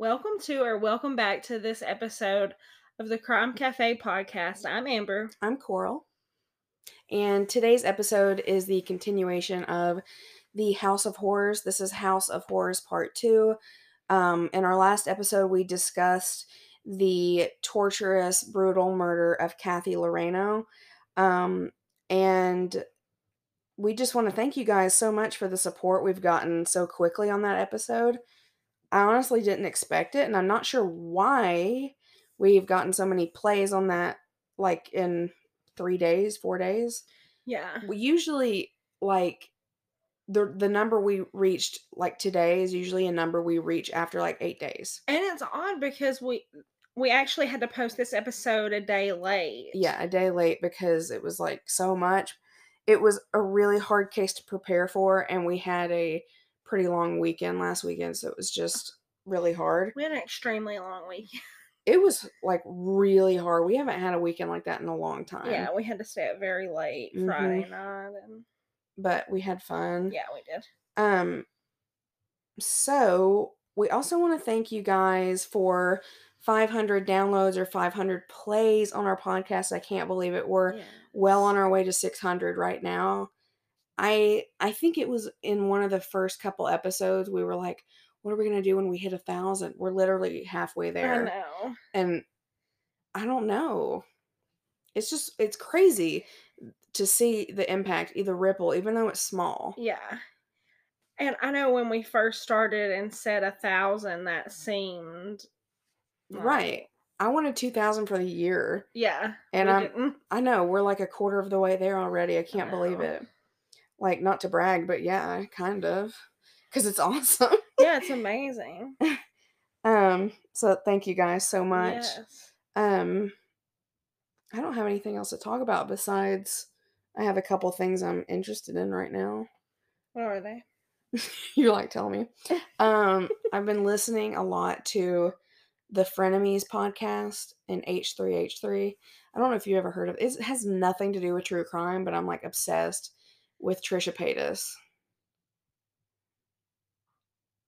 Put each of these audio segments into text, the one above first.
Welcome to or welcome back to this episode of the Crime Cafe podcast. I'm Amber. I'm Coral. And today's episode is the continuation of the House of Horrors. This is House of Horrors Part 2. Um, in our last episode, we discussed the torturous, brutal murder of Kathy Loreno. Um, and we just want to thank you guys so much for the support we've gotten so quickly on that episode. I honestly didn't expect it, and I'm not sure why we've gotten so many plays on that, like in three days, four days. Yeah. We usually like the the number we reached like today is usually a number we reach after like eight days. And it's odd because we we actually had to post this episode a day late. Yeah, a day late because it was like so much. It was a really hard case to prepare for, and we had a pretty long weekend last weekend, so it was just really hard. We had an extremely long week. It was like really hard. We haven't had a weekend like that in a long time. Yeah, we had to stay up very late Friday night and But we had fun. yeah, we did. Um so we also want to thank you guys for 500 downloads or 500 plays on our podcast. I can't believe it. We're Yeah. well on our way to 600 right now. I I think it was in one of the first couple episodes we were like, what are we gonna do when we hit a thousand? We're literally halfway there. I know. and I don't know. It's just it's crazy to see the impact, the ripple, even though it's small. Yeah. And I know when we first started and said a thousand, that seemed like- Right. I wanted two thousand for the year. Yeah. And I'm- didn't. I know we're like a quarter of the way there already. I can't believe it. Like not to brag, but yeah, kind of, because it's awesome. Yeah, it's amazing. Um, so thank you guys so much. Yes. Um, I don't have anything else to talk about besides I have a couple things I'm interested in right now. What are they? You're like tell me. Um, I've been listening a lot to the Frenemies podcast and H3H3. I don't know if you ever heard of it. It has nothing to do with true crime, but I'm like obsessed with Trisha Paytas.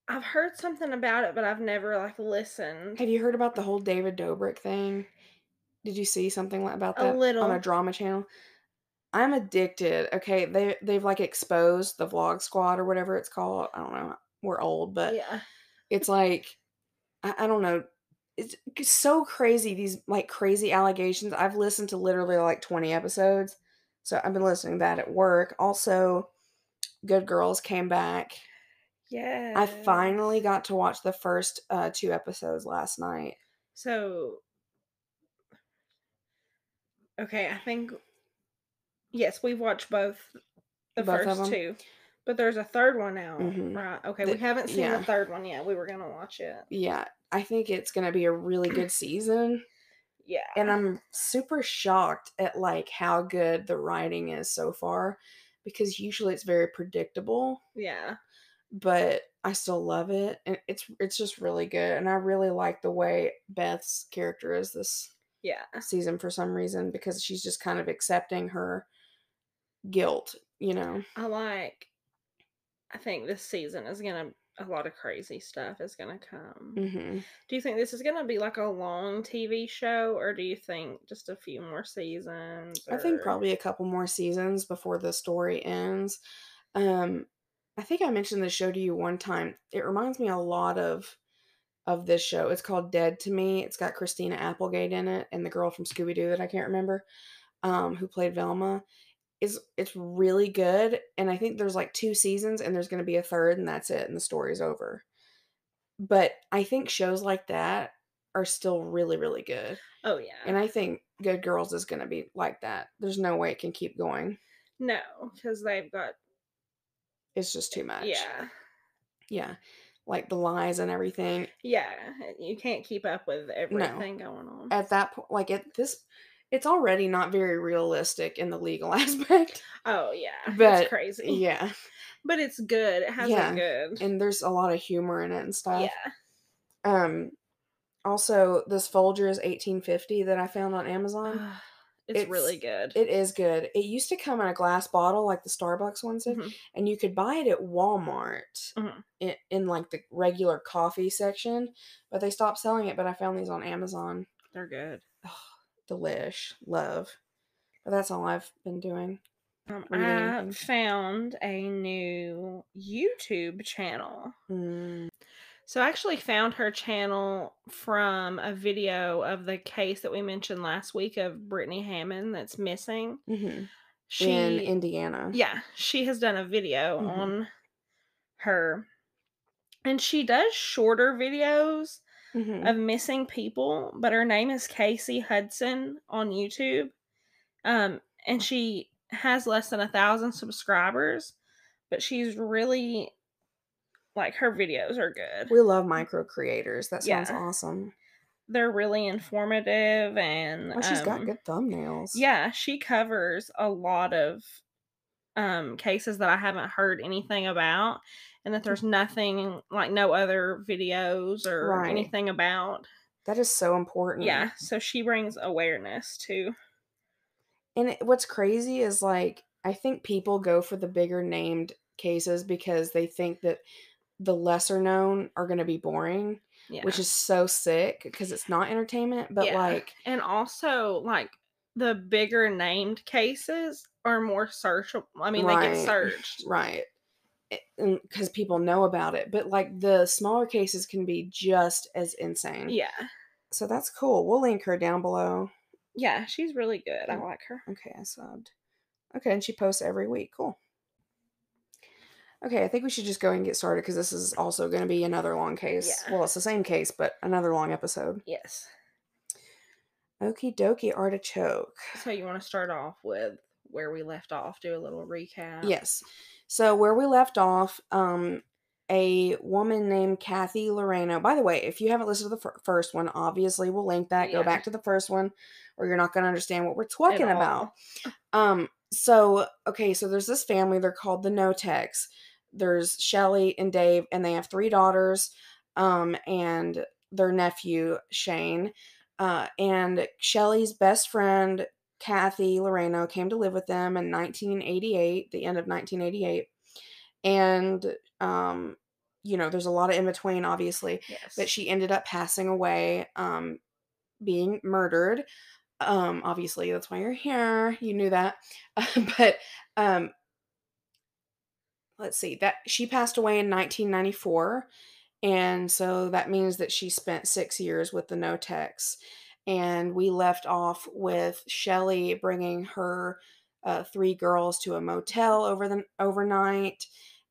I've heard something about it, but I've never like listened. Have you heard about the whole David Dobrik thing? Did you see something about A that on a drama channel? I'm addicted. Okay, they they've like exposed the Vlog Squad or whatever it's called. I don't know. We're old, but yeah. it's like I, I don't know. It's c- so crazy. These like crazy allegations. I've listened to literally like 20 episodes, so I've been listening to that at work. Also, Good Girls came back. Yeah. I finally got to watch the first uh, two episodes last night. So Okay, I think yes, we've watched both the Both first two. But there's a third one out, Mhm. right? Okay, The- we haven't seen yeah. the third one yet. We were gonna watch it. Yeah, I think it's gonna be a really good season. Yeah. and I'm super shocked at like how good the writing is so far because usually it's very predictable, yeah. but I still love it and it's it's just really good and I really like the way Beth's character is this Yeah. season for some reason because she's just kind of accepting her guilt, you know. I like I think this season is gonna a lot of crazy stuff is gonna come. Mhm. Do you think this is gonna be like a long TV show, or do you think just a few more seasons? I think probably a couple more seasons before the story ends. Um, I think I mentioned this show to you one time. It reminds me a lot of of this show. It's called Dead to Me. It's got Christina Applegate in it and the girl from Scooby Doo that I can't remember, um, who played Velma. Is it's really good, and I think there's like two seasons, and there's going to be a third, and that's it, and the story's over. But I think shows like that are still really, really good. Oh yeah. And I think Good Girls is going to be like that. There's no way it can keep going. no, because they've got It's just too much. yeah, Yeah. Like the lies and everything. yeah. You can't keep up with everything going on. At that point, like at this, it's already not very realistic in the legal aspect. oh yeah, But, it's crazy. Yeah. but it's good. It has Yeah, good. And there's a lot of humor in it and stuff. yeah. Um, also, this Folgers 1850 that I found on Amazon. It's, It's- really good. It is good. It used to come in a glass bottle like the Starbucks ones did, Mhm. and you could buy it at Walmart Mhm. in, in like the regular coffee section, but they stopped selling it. But I found these on Amazon. They're good. Delish, love. But that's all I've been doing. Um, I found a new YouTube channel. Mm, So I actually found her channel from a video of the case that we mentioned last week of Brittany Hammond that's missing. mhm. She In Indiana. yeah, she has done a video Mhm. on her and she does shorter videos Mhm. of missing people, but her name is Casey Hudson on YouTube. Um, and she has less than a thousand subscribers, but she's really like her videos are good. We love micro creators. That sounds Yeah. awesome. They're really informative and Oh, she's got um, good thumbnails. Yeah, she covers a lot of um cases that I haven't heard anything about and that there's nothing like no other videos or Right. anything about. That is so important. Yeah, so she brings awareness to And it, what's crazy is like I think people go for the bigger named cases because they think that the lesser known are going to be boring, yeah. which is so sick because it's not entertainment, but Yeah. like and also like the bigger named cases are more searchable. I mean, they get searched. right because people know about it, but like the smaller cases can be just as insane. Yeah. So that's cool. We'll link her down below. Yeah, she's really good. I Mm. like her. Okay, I subbed. Okay, and she posts every week. Cool. Okay, I think we should just go and get started because this is also going to be another long case. Yeah. Well, it's the same case, but another long episode. Yes. Okie dokie artichoke. So you want to start off with where we left off, do a little recap. Yes. So where we left off, um, a woman named Kathy Loreno. By the way, if you haven't listened to the fir- first one, obviously we'll link that. Go back to the first one, or you're not going to understand what we're talking about. Um, so okay, so there's this family, they're called the Knoteks. There's Shelly and Dave, and they have three daughters, um, and their nephew, Shane. Uh, and Shelly's best friend, Kathy Loreno, came to live with them in 1988, the end of 1988. And um, you know, there's a lot of in between, obviously Yes. but she ended up passing away um being murdered um obviously that's why you're here you knew that but um let's see that she passed away in 1994 and so that means that she spent six years with the Knoteks and we left off with shelly bringing her uh, three girls to a motel over the overnight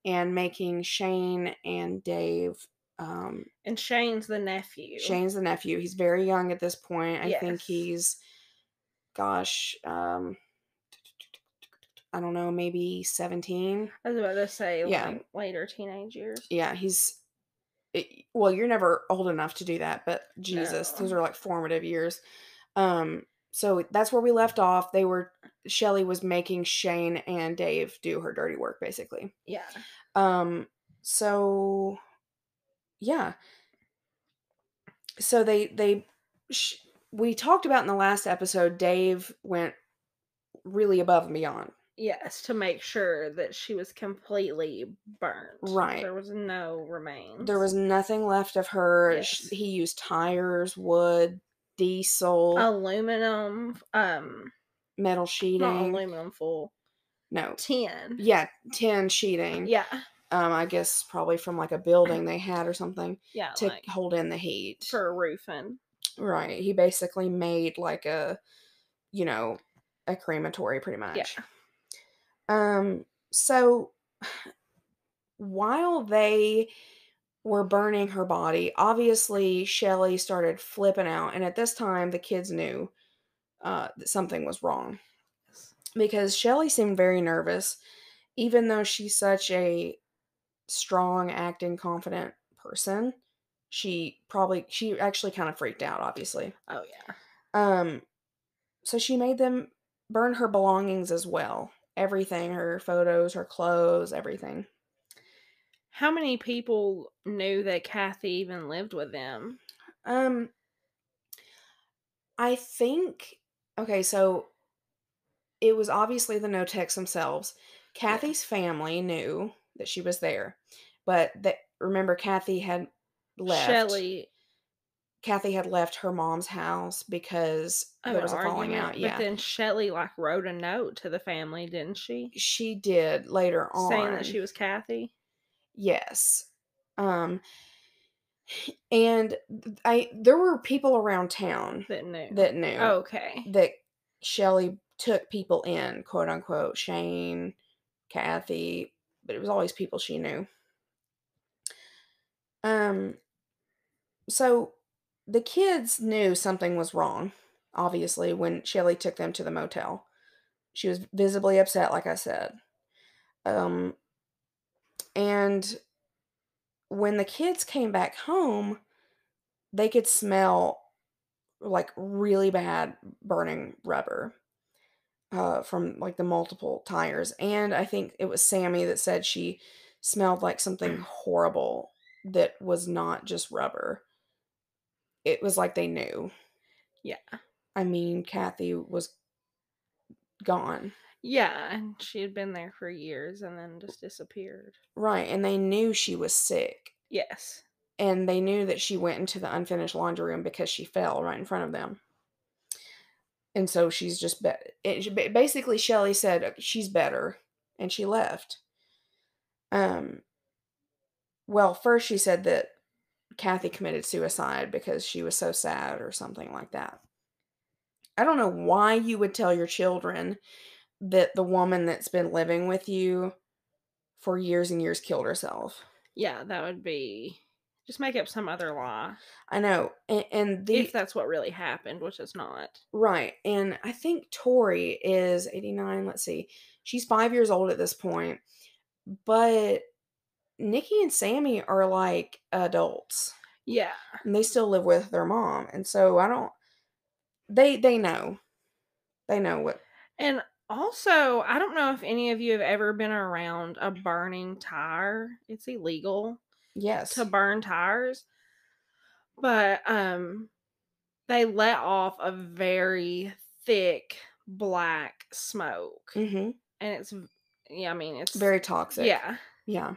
and making shane and dave um, and Shane's the nephew. Shane's the nephew. He's very young at this point. I think he's, gosh, um, I don't know, maybe 17. I was about to say Yeah. like later teenage years. Yeah, he's, it, well, you're never old enough to do that, but Jesus, those are like formative years. Um, so that's where we left off. They were, Shelly was making Shane and Dave do her dirty work, basically. Yeah. Um, so yeah. So they they sh- we talked about in the last episode Dave went really above and beyond. Yes, to make sure that she was completely burnt. Right. There was no remains. There was nothing left of her. Yes. He used tires, wood, diesel, aluminum, um, metal not sheeting. aluminum full, No. tin. Yeah, tin sheeting. Yeah. Um I guess probably from like a building they had or something Yeah. to like hold in the heat. for roofing. Right. He basically made like a, you know, a crematory pretty much. Yeah. Um, so while they were burning her body, obviously Shelly started flipping out. And at this time, the kids knew uh, that something was wrong because Shelly seemed very nervous, even though she's such a strong, acting, confident person. She probably, she actually kind of freaked out, obviously. Oh yeah. Um, so she made them burn her belongings as well. Everything, her photos, her clothes, everything. How many people knew that Kathy even lived with them? Um, I think okay. So it was obviously the Knoteks themselves. Kathy's family knew that she was there, but that remember Kathy had left. Shelly. Kathy had left her mom's house because of there was a falling argument, out. Yeah, But then Shelly like wrote a note to the family, didn't she? she did later on Saying that she was Kathy. Yes. Um and I there were people around town That knew. that knew Okay. that Shelly took people in, quote unquote, Shane, Kathy, but it was always people she knew. Um so the kids knew something was wrong, obviously, when Shelly took them to the motel. She was visibly upset, like I said. Um and when the kids came back home, they could smell like really bad burning rubber uh, from like the multiple tires. And I think it was Sammy that said she smelled like something horrible that was not just rubber. It was like they knew. Yeah. I mean, Kathy was gone. Yeah, and she had been there for years and then just disappeared. Right. And they knew she was sick. Yes. and they knew that she went into the unfinished laundry room because she fell right in front of them. And so she's just be- it, basically Shelly said "Uh, she's better and she left. Um well, first she said that Kathy committed suicide because she was so sad or something like that. I don't know why you would tell your children that the woman that's been living with you for years and years killed herself. Yeah, that would be just make up some other lie. I know. And, and the if that's what really happened, which is not. Right. And I think Tori is 89. Let's see. She's five years old at this point. But Nikki and Sammy are like adults. Yeah. And they still live with their mom. And so I don't they they know. They know what And also, I don't know if any of you have ever been around a burning tire. It's illegal yes. to burn tires. But um they let off a very thick black smoke. Mm-hmm. And it's yeah, I mean it's Very toxic. Yeah. Yeah.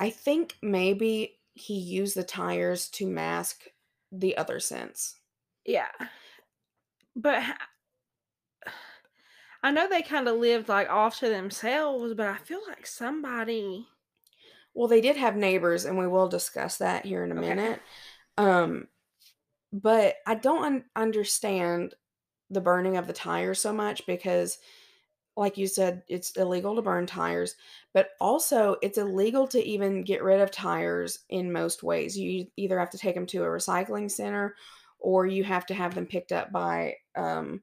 I think maybe he used the tires to mask the other scents. Yeah. But I know they kind of lived like off to themselves, but I feel like somebody Well, they did have neighbors, and we will discuss that here in a Okay. minute. Um, but I don't un- understand the burning of the tires so much because, like you said, it's illegal to burn tires, but also it's illegal to even get rid of tires in most ways. You either have to take them to a recycling center or you have to have them picked up by um,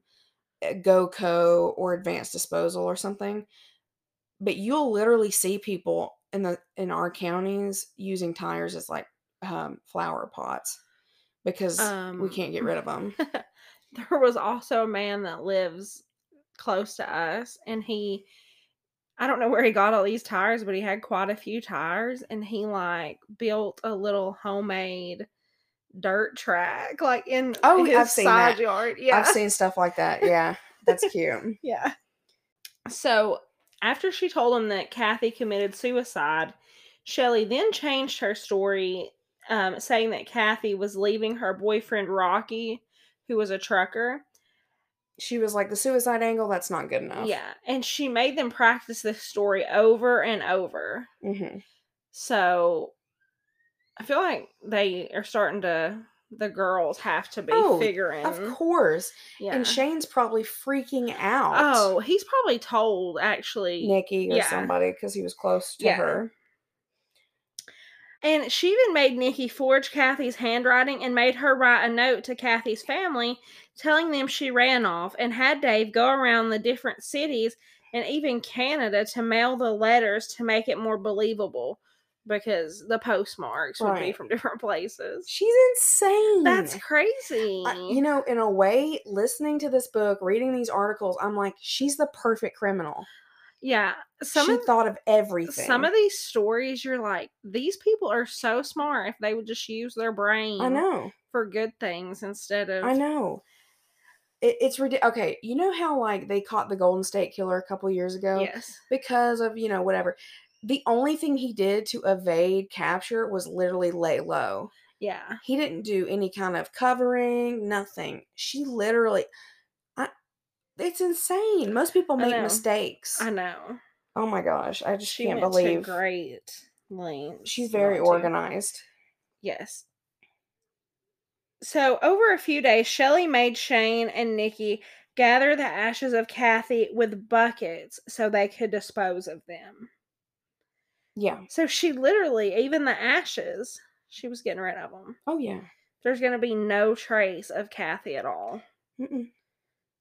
GoCo or Advanced Disposal or something. But you'll literally see people in the in our counties using tires as like um, flower pots because we Um, can't get rid of them. there was also a man that lives close to us and he I don't know where he got all these tires, but he had quite a few tires and he like built a little homemade dirt track like in Oh, his I've seen side that. yard. Yeah. I've seen stuff like that. Yeah, that's cute. Yeah. So after she told him that Kathy committed suicide, Shelley then changed her story, um, saying that Kathy was leaving her boyfriend Rocky, who was a trucker. She was like the suicide angle. That's not good enough. Yeah. And she made them practice this story over and over. hmm So I feel like they are starting to, the girls have to be Oh, figuring. Of course. Yeah. And Shane's probably freaking out. oh, he's probably told actually. Nikki or yeah. somebody because he was close to Yeah. her. And she even made Nikki forge Kathy's handwriting and made her write a note to Kathy's family telling them she ran off and had Dave go around the different cities and even Canada to mail the letters to make it more believable because the postmarks would be from different places. She's insane. That's crazy. I- you know, in a way, listening to this book, reading these articles, I'm like, she's the perfect criminal. Yeah. Some she of thought of everything. some of these stories you're like, these people are so smart if they would just use their brain I know. for good things instead of I know. it, it's ridiculous. Okay, you know how like they caught the Golden State Killer a couple years ago Yes. because of you know whatever. The only thing he did to evade capture was literally lay low. Yeah. He didn't do any kind of covering, nothing. She literally, it's insane. Most people I make know. mistakes. I know. oh my gosh, I just She can't went believe to great lengths. she's very not to. organized. Yes. So over a few days, Shelley made Shane and Nikki gather the ashes of Kathy with buckets so they could dispose of them. Yeah. So she literally, even the ashes, she was getting rid of them. Oh yeah. There's going to be no trace of Kathy at all. Mm-mm.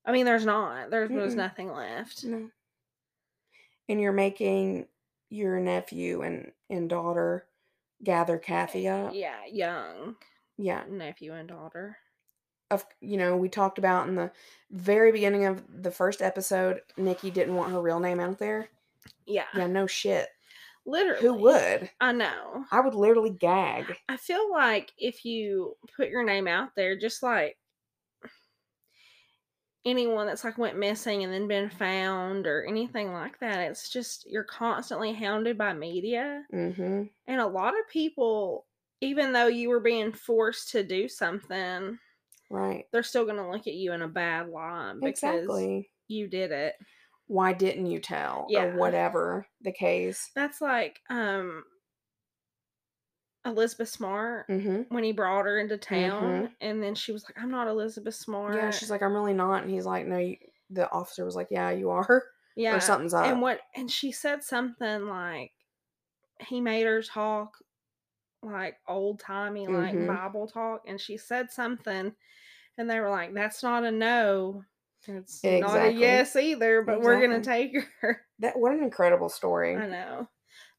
I mean, there's not. There's Mm-mm. nothing left. No. And you're making your nephew and and daughter gather Kathy up. Yeah, young Yeah. nephew and daughter. Of you know, we talked about in the very beginning of the first episode, Nikki didn't want her real name out there. Yeah, Yeah, no shit. literally. Who would? I know. I would literally gag. I feel like if you put your name out there, just like anyone that's like went missing and then been found or anything like that, it's just you're constantly hounded by media. Mm-hmm. And a lot of people, even though you were being forced to do something, Right. they're still going to look at you in a bad light because Exactly. you did it. Why didn't you tell? Yeah. Or whatever the case. That's like um Elizabeth Smart Mm-hmm. when he brought her into town and then she was like, I'm not Elizabeth Smart. Yeah, she's like, I'm really not. And he's like, No, you, the officer was like, Yeah, you are. yeah. Or something's up. And what and she said something like he made her talk like old timey, like Mhm. Bible talk, and she said something and they were like, That's not a no. It's not a yes either, but we're gonna take her. That what an incredible story. I know.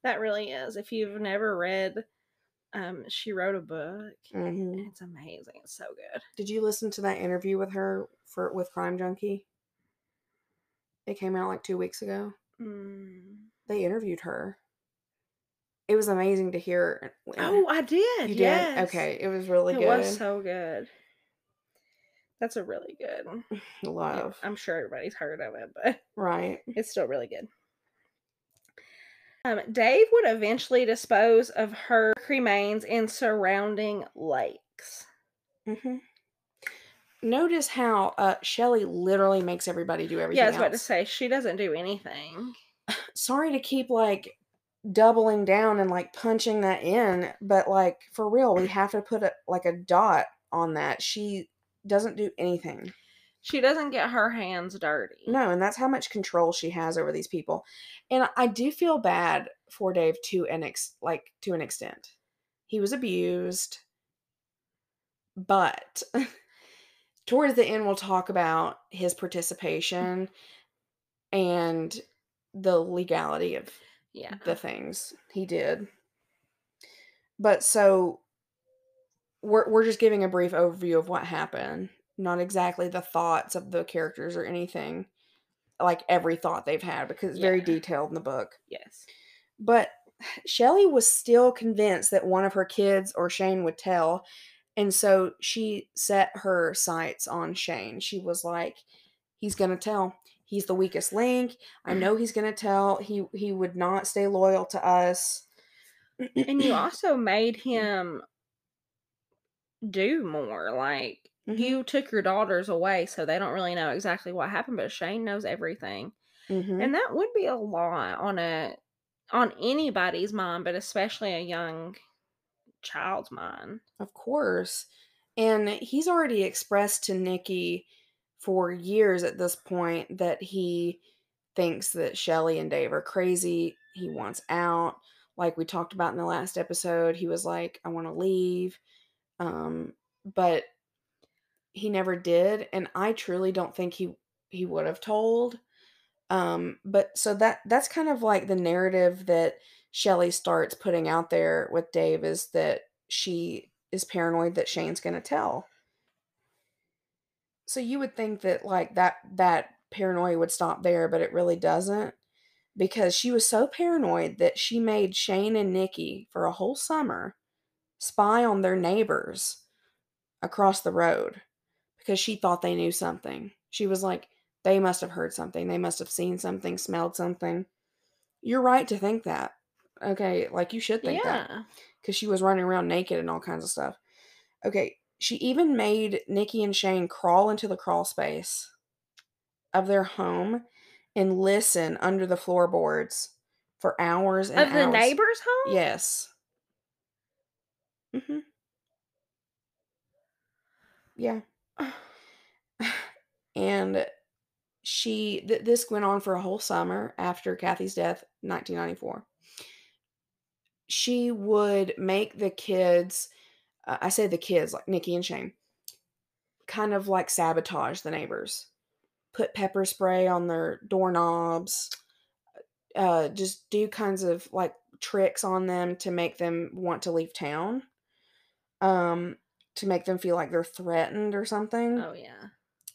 That really is. If you've never read um she wrote a book. hmm It's amazing. It's so good. Did you listen to that interview with her for with Crime Junkie? It came out like two weeks ago. Mm. They interviewed her. It was amazing to hear. Oh, I did. you yes. did. Okay, it was really it good. It was so good. That's a really good. Love. I'm sure everybody's heard of it, but Right. it's still really good. Um, Dave would eventually dispose of her remains in surrounding lakes. hmm Notice how uh Shelly literally makes everybody do everything. Yeah, I was about to say she doesn't do anything. sorry to keep like doubling down and like punching that in, but like for real, we have to put a like a dot on that. She doesn't do anything. She doesn't get her hands dirty. No, and that's how much control she has over these people. And I do feel bad for Dave to an ex like to an extent. He was abused, but towards the end we'll talk about his participation and the legality of Yeah. the things he did. But so we're we're just giving a brief overview of what happened, not exactly the thoughts of the characters or anything, like every thought they've had because it's very detailed in the book. Yes. But Shelley was still convinced that one of her kids or Shane would tell, and so she set her sights on Shane. She was like, "He's gonna tell. He's the weakest link. I know he's gonna tell. He he would not stay loyal to us." and you also made him do more. Like Mhm. you took your daughters away, so they don't really know exactly what happened, but Shane knows everything. Mhm. And that would be a lot on a on anybody's mind, but especially a young child's mind. Of course. And he's already expressed to Nikki for years at this point that he thinks that Shelly and Dave are crazy. He wants out. Like we talked about in the last episode, he was like, I want to leave. Um, but he never did. And I truly don't think he he would have told. Um, but so that that's kind of like the narrative that Shelly starts putting out there with Dave is that she is paranoid that Shane's going to tell. So you would think that like that that paranoia would stop there, but it really doesn't because she was so paranoid that she made Shane and Nikki for a whole summer spy on their neighbors across the road because she thought they knew something. She was like, they must have heard something. They must have seen something, smelled something. You're right to think that. Okay, like you should think that yeah. because she was running around naked and all kinds of stuff. Okay, she even made Nikki and Shane crawl into the crawl space of their home and listen under the floorboards for hours and Of the neighbor's home? Yes. Mm-hmm. Yeah. and she th- this went on for a whole summer after Kathy's death, 1994. She would make the kids, uh, I say the kids like Nikki and Shane, kind of like sabotage the neighbors, put pepper spray on their doorknobs, uh, just do kinds of like tricks on them to make them want to leave town, um, to make them feel like they're threatened or something Oh yeah.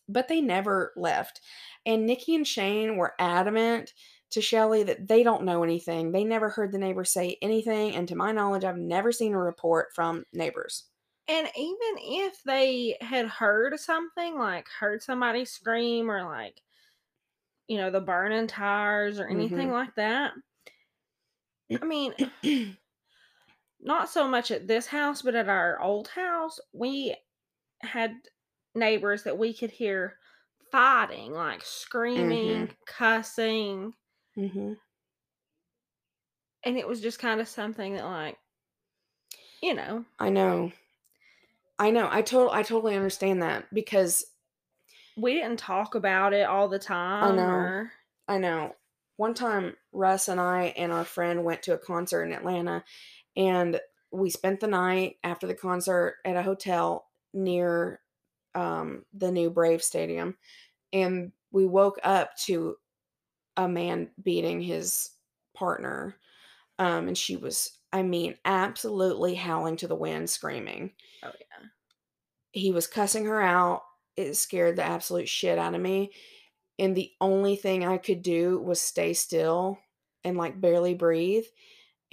but they never left. And Nikki and Shane were adamant to Shelly that they don't know anything. They never heard the neighbors say anything. And to my knowledge, I've never seen a report from neighbors. And even if they had heard something, like heard somebody scream or like, you know, the burning tires or anything Mhm. like that. I mean, not so much at this house, but at our old house, we had neighbors that we could hear fighting, like screaming, cussing, hmm and it was just kind of something that, like, you know, I know. I know. I total I totally understand that because we didn't talk about it all the time. I know. Or, I know. One time, Russ and I and our friend went to a concert in Atlanta, and we spent the night after the concert at a hotel near um, the new Brave Stadium, and we woke up to a man beating his partner, um, and she was, I mean, absolutely howling to the wind, screaming. oh yeah, He was cussing her out. It scared the absolute shit out of me. And the only thing I could do was stay still and like barely breathe.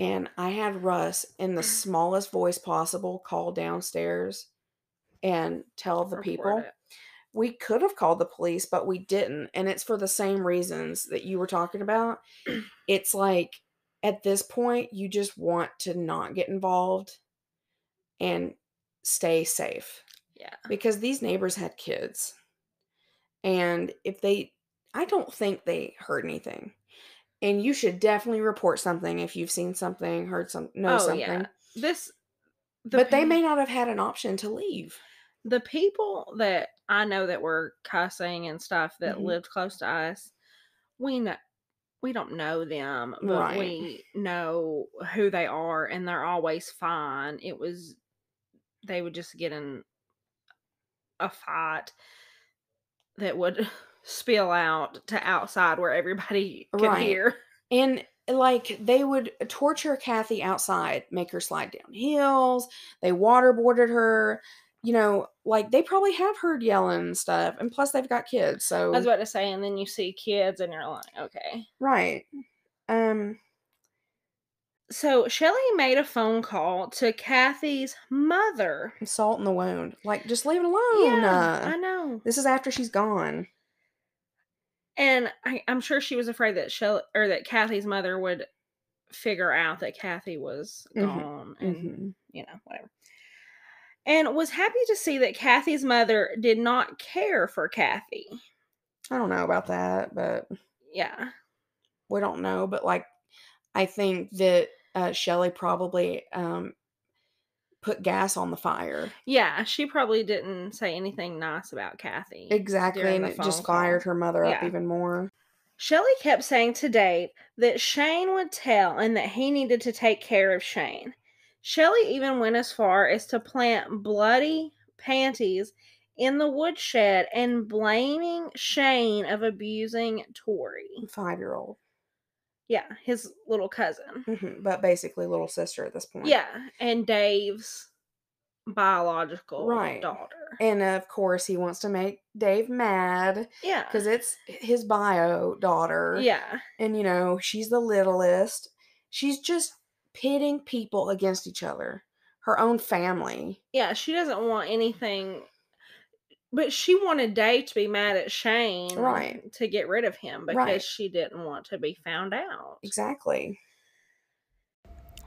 And I had Russ in the mm. smallest voice possible call downstairs and tell the report people. it. We could have called the police, but we didn't. And it's for the same reasons that you were talking about. It's like at this point, you just want to not get involved and stay safe Yeah, because these neighbors had kids. And if they, I don't think they heard anything. And you should definitely report something if you've seen something, heard some, know oh something. yeah. This, the But they may not have had an option to leave. the people that I know that were cussing and stuff that Mhm. lived close to us, we know we don't know them, but Right. we know who they are and they're always fine. It was they would just get in a fight that would spill out to outside where everybody could Right. hear. And like they would torture Kathy outside, make her slide down hills. They waterboarded her. You know, like they probably have heard yelling and stuff. And plus, they've got kids. So I was about to say, and then you see kids and you're like, okay. right. Um. So Shelly made a phone call to Kathy's mother. Salt in the wound. Like, just leave it alone. Yeah, uh, I know. This is after she's gone. And I, I'm sure she was afraid that Shelley or that Kathy's mother would figure out that Kathy was Mhm, gone and Mhm. you know, whatever. And was happy to see that Kathy's mother did not care for Kathy. I don't know about that, but Yeah. we don't know. But like, I think that uh, Shelly probably um, put gas on the fire. Yeah, she probably didn't say anything nice about Kathy. Exactly, and it just call. fired her mother up even more. Shelley kept saying to Dave that Shane would tell and that he needed to take care of Shane. Shelley even went as far as to plant bloody panties in the woodshed and blaming Shane of abusing Tori. Five year old, Yeah, his little cousin. hmm but basically little sister at this point. Yeah, and Dave's biological Right. daughter. and of course he wants to make Dave mad Yeah. because it's his bio daughter. Yeah. and you know she's the littlest she's just pitting people against each other her own family Yeah, she doesn't want anything but she wanted Dave to be mad at Shane Right. to get rid of him because Right. she didn't want to be found out. Exactly.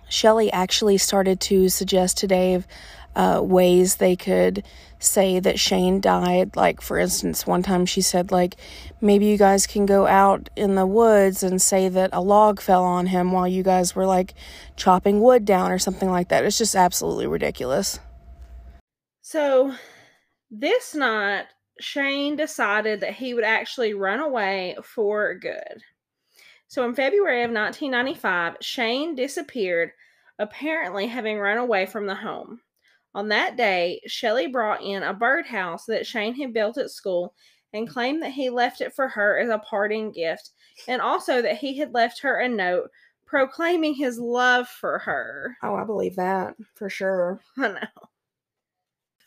Shelly actually started to suggest to Dave uh, ways they could say that Shane died. Like, for instance, one time she said, like, maybe you guys can go out in the woods and say that a log fell on him while you guys were, like, chopping wood down or something like that. It's just absolutely ridiculous. So this night, Shane decided that he would actually run away for good. So in February of 1995, Shane disappeared, apparently having run away from the home. On that day, Shelley brought in a birdhouse that Shane had built at school and claimed that he left it for her as a parting gift, and also that he had left her a note proclaiming his love for her. Oh, I believe that for sure. I know.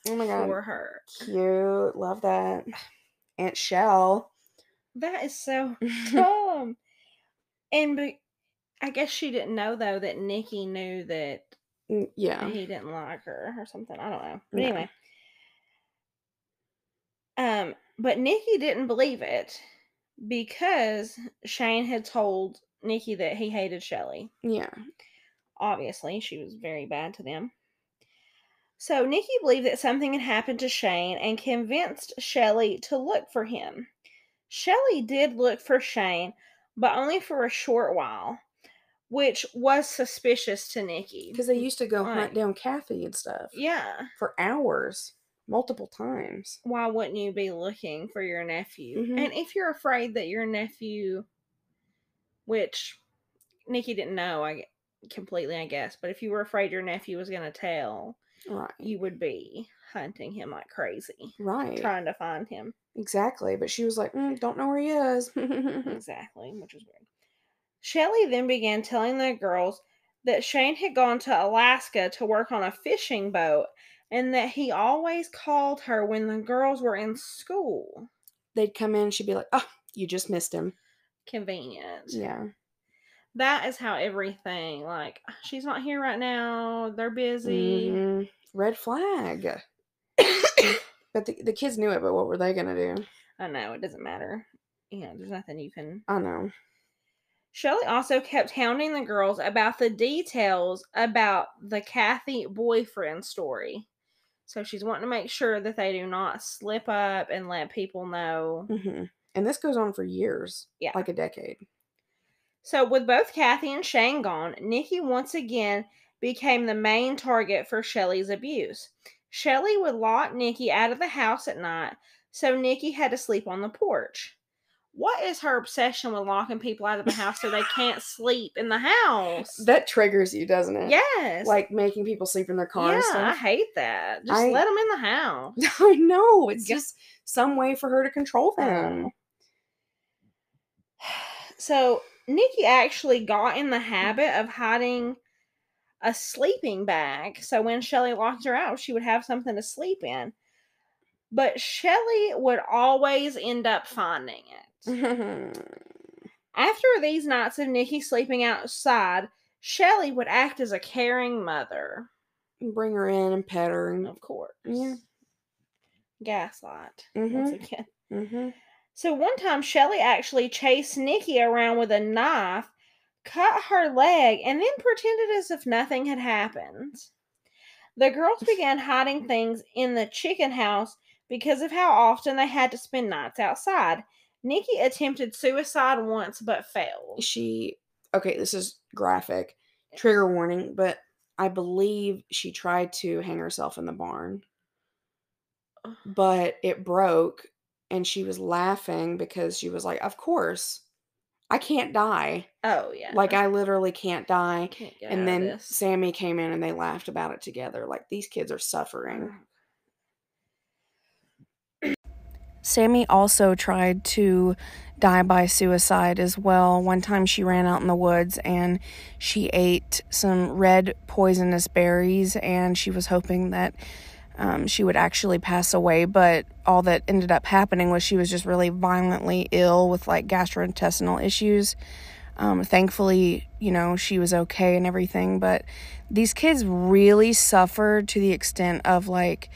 Oh my god. For her. Cute. Love that. Aunt Shell. That is so dumb. And be, I guess she didn't know though that Nikki knew that Mm, Yeah. he didn't like her or something. I don't know. But No. anyway. Um, but Nikki didn't believe it because Shane had told Nikki that he hated Shelly. Yeah. Obviously, she was very bad to them. So Nikki believed that something had happened to Shane and convinced Shelly to look for him. Shelly did look for Shane, but only for a short while, which was suspicious to Nikki. Because they used to go Right. hunt down Kathy and stuff Yeah. for hours, multiple times. Why wouldn't you be looking for your nephew? Mhm. And if you're afraid that your nephew, which Nikki didn't know, I completely, I guess, but if you were afraid your nephew was going to tell, Right. you would be hunting him like crazy, Right. trying to find him. Exactly. But she was like, mm, don't know where he is. Exactly, which was weird. Shelley then began telling the girls that Shane had gone to Alaska to work on a fishing boat and that he always called her when the girls were in school. They'd come in, she'd be like, oh, you just missed him. Convenient. Yeah. That is how everything, like, she's not here right now, they're busy. Mhm. Red flag. But the, the kids knew it, but what were they going to do? I know, it doesn't matter. You know, there's nothing you can I know. Shelley also kept hounding the girls about the details about the Kathy boyfriend story. So she's wanting to make sure that they do not slip up and let people know. hmm And this goes on for years. Yeah. Like a decade. So with both Kathy and Shane gone, Nikki once again became the main target for Shelley's abuse. Shelley would lock Nikki out of the house at night, so Nikki had to sleep on the porch. What is her obsession with locking people out of the house so they can't sleep in the house? That triggers you, doesn't it? yes. Like making people sleep in their car and yeah, I hate that. Just I- let them in the house. I know. It's just some way for her to control them. Uh-huh. So Nikki actually got in the habit of hiding a sleeping bag. So when Shelly locked her out, she would have something to sleep in. But Shelly would always end up finding it. After these nights of Nikki sleeping outside, Shelly would act as a caring mother. Bring her in and pet her. And, Of course. Yeah. Gaslight. Once Mhm. again. hmm So one time Shelly actually chased Nikki around with a knife, cut her leg, and then pretended as if nothing had happened. The girls began hiding things in the chicken house because of how often they had to spend nights outside. Nikki attempted suicide once but failed. She, okay, this is graphic. Trigger warning, but I believe she tried to hang herself in the barn. But it broke and she was laughing because she was like, Of course, I can't die. Oh yeah. Like, I literally can't die. can't get And then this. Sammy came in and they laughed about it together. Like, these kids are suffering. Oh, Sammy also tried to die by suicide as well. One time she ran out in the woods and she ate some red poisonous berries and she was hoping that um, she would actually pass away. But all that ended up happening was she was just really violently ill with like gastrointestinal issues. Um, thankfully, you know, she was okay and everything. But these kids really suffered to the extent of like,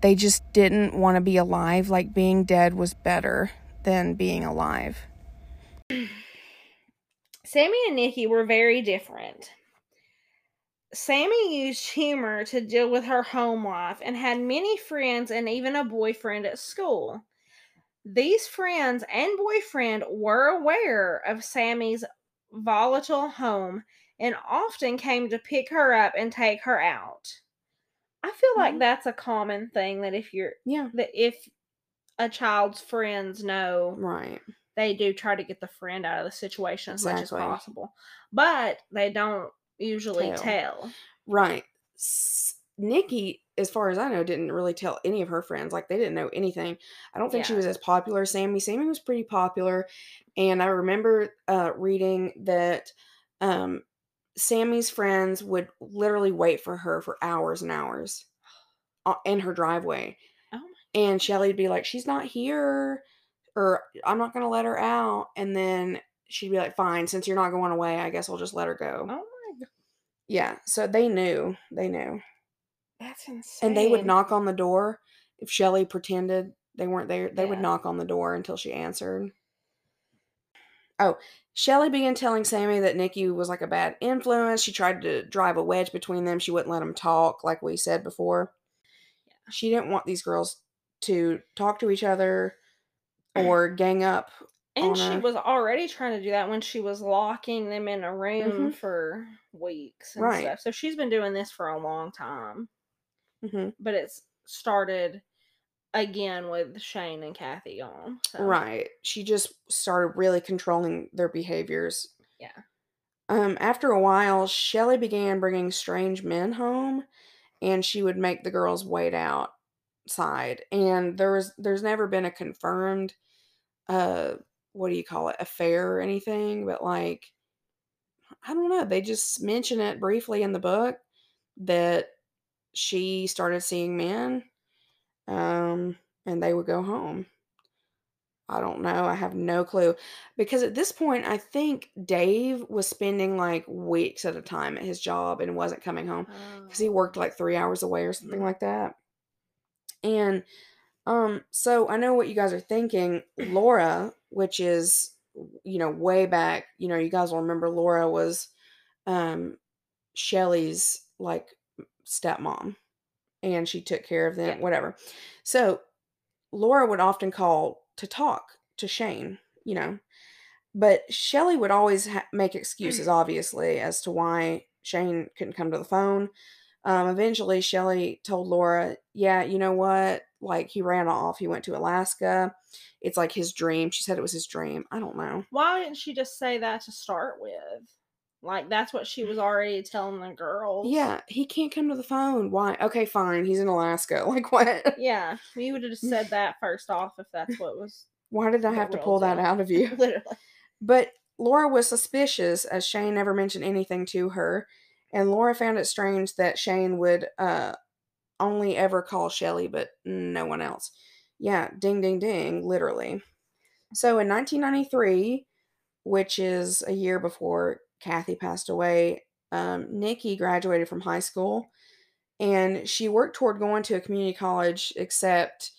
they just didn't want to be alive. Like being dead was better than being alive. Sammy and Nikki were very different. Sammy used humor to deal with her home life and had many friends and even a boyfriend at school. These friends and boyfriend were aware of Sammy's volatile home and often came to pick her up and take her out. I feel like Mhm. that's a common thing that if you're Yeah. that if a child's friends know Right. they do try to get the friend out of the situation as much as possible. But they don't usually Tell. tell. Right. S- Nikki, as far as I know, didn't really tell any of her friends. Like they didn't know anything. I don't think she was as popular as Sammy. Sammy was pretty popular, and I remember uh, reading that um, Sammy's friends would literally wait for her for hours and hours in her driveway. Oh And Shelly'd be like, "She's not here," or "I'm not gonna let her out," and then she'd be like, "Fine, since you're not going away, I guess I'll just let her go." Oh. Yeah, so they knew. They knew. That's insane. And they would knock on the door if Shelly pretended they weren't there. They would knock on the door until she answered. Oh, Shelly began telling Sammy that Nikki was like a bad influence. She tried to drive a wedge between them. She wouldn't let them talk, like we said before. Yeah. She didn't want these girls to talk to each other or gang up. And she was already trying to do that when she was locking them in a room Mhm. for weeks and Right. stuff. So she's been doing this for a long time. hmm But it's started again with Shane and Kathy on. So. Right. She just started really controlling their behaviors. Yeah. Um, after a while, Shelly began bringing strange men home, and she would make the girls wait outside. And there was there's never been a confirmed, uh, what do you call it, affair or anything, but like, I don't know. They just mention it briefly in the book that she started seeing men, um, and they would go home. I don't know. I have no clue. Because at this point, I think Dave was spending like weeks at a time at his job and wasn't coming home because he worked like three hours away or something Mhm. like that. And um, so I know what you guys are thinking. Laura, which is you know way back, you know, you guys will remember Laura was um Shelly's like stepmom, and she took care of them, Yeah. whatever. So Laura would often call to talk to Shane, you know. But Shelly would always ha- make excuses, obviously, as to why Shane couldn't come to the phone. Um, eventually, Shelly told Laura, Yeah, you know what? Like, he ran off. He went to Alaska. It's like his dream. She said it was his dream. I don't know. Why didn't she just say that to start with? Like that's what she was already telling the girls. Yeah, he can't come to the phone. Why? Okay, fine. He's in Alaska. Like, what? Yeah. You would have just said that first off if that's what was Why did I have to pull that out of you? literally. But Laura was suspicious as Shane never mentioned anything to her, and Laura found it strange that Shane would uh, only ever call Shelly, but no one else. Yeah, ding, ding, ding, literally. So in 1993, which is a year before Kathy passed away, um, Nikki graduated from high school, and she worked toward going to a community college, except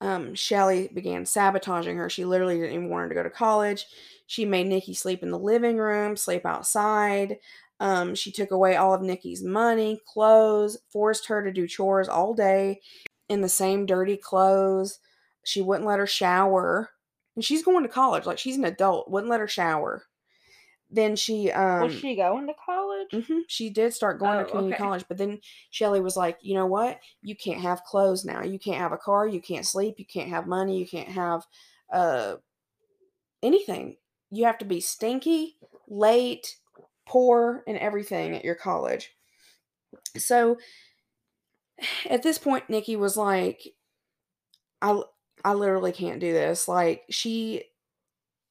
um, Shelly began sabotaging her. She literally didn't even want her to go to college. She made Nikki sleep in the living room, sleep outside. Um, she took away all of Nikki's money, clothes, forced her to do chores all day in the same dirty clothes. She wouldn't let her shower. And she's going to college, like she's an adult, wouldn't let her shower. Then she um was she going to college? hmm She did start going Oh, to community okay. college, but then Shelly was like, you know what? You can't have clothes now. You can't have a car. You can't sleep. You can't have money. You can't have uh anything. You have to be stinky, late, poor, and everything at your college. So at this point, Nikki was like, I I literally can't do this. Like she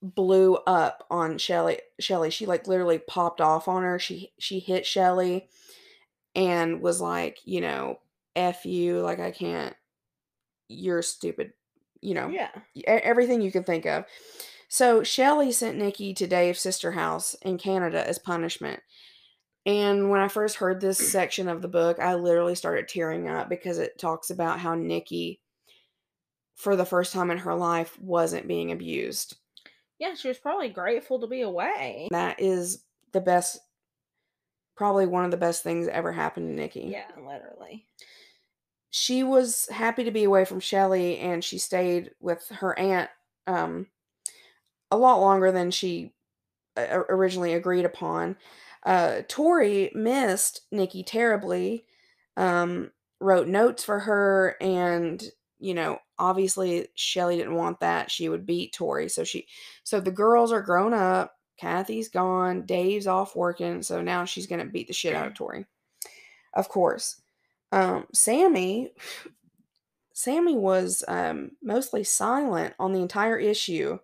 blew up on Shelly Shelly. She like literally popped off on her. She she hit Shelly and was like, you know, F you, like I can't you're stupid, you know. Yeah. everything you can think of. So Shelly sent Nikki to Dave's sister house in Canada as punishment. And when I first heard this section of the book, I literally started tearing up because it talks about how Nikki, for the first time in her life, wasn't being abused. Yeah, she was probably grateful to be away. That is the best, probably one of the best things ever happened to Nikki. Yeah, literally. She was happy to be away from Shelly and she stayed with her aunt um, a lot longer than she uh, originally agreed upon. Uh, Tori missed Nikki terribly, um, wrote notes for her, and you know, obviously Shelly didn't want that. She would beat Tori. So she so the girls are grown up. Kathy's gone. Dave's off working. So now she's gonna beat the shit out of Tori. Of course. Um, Sammy Sammy was um, mostly silent on the entire issue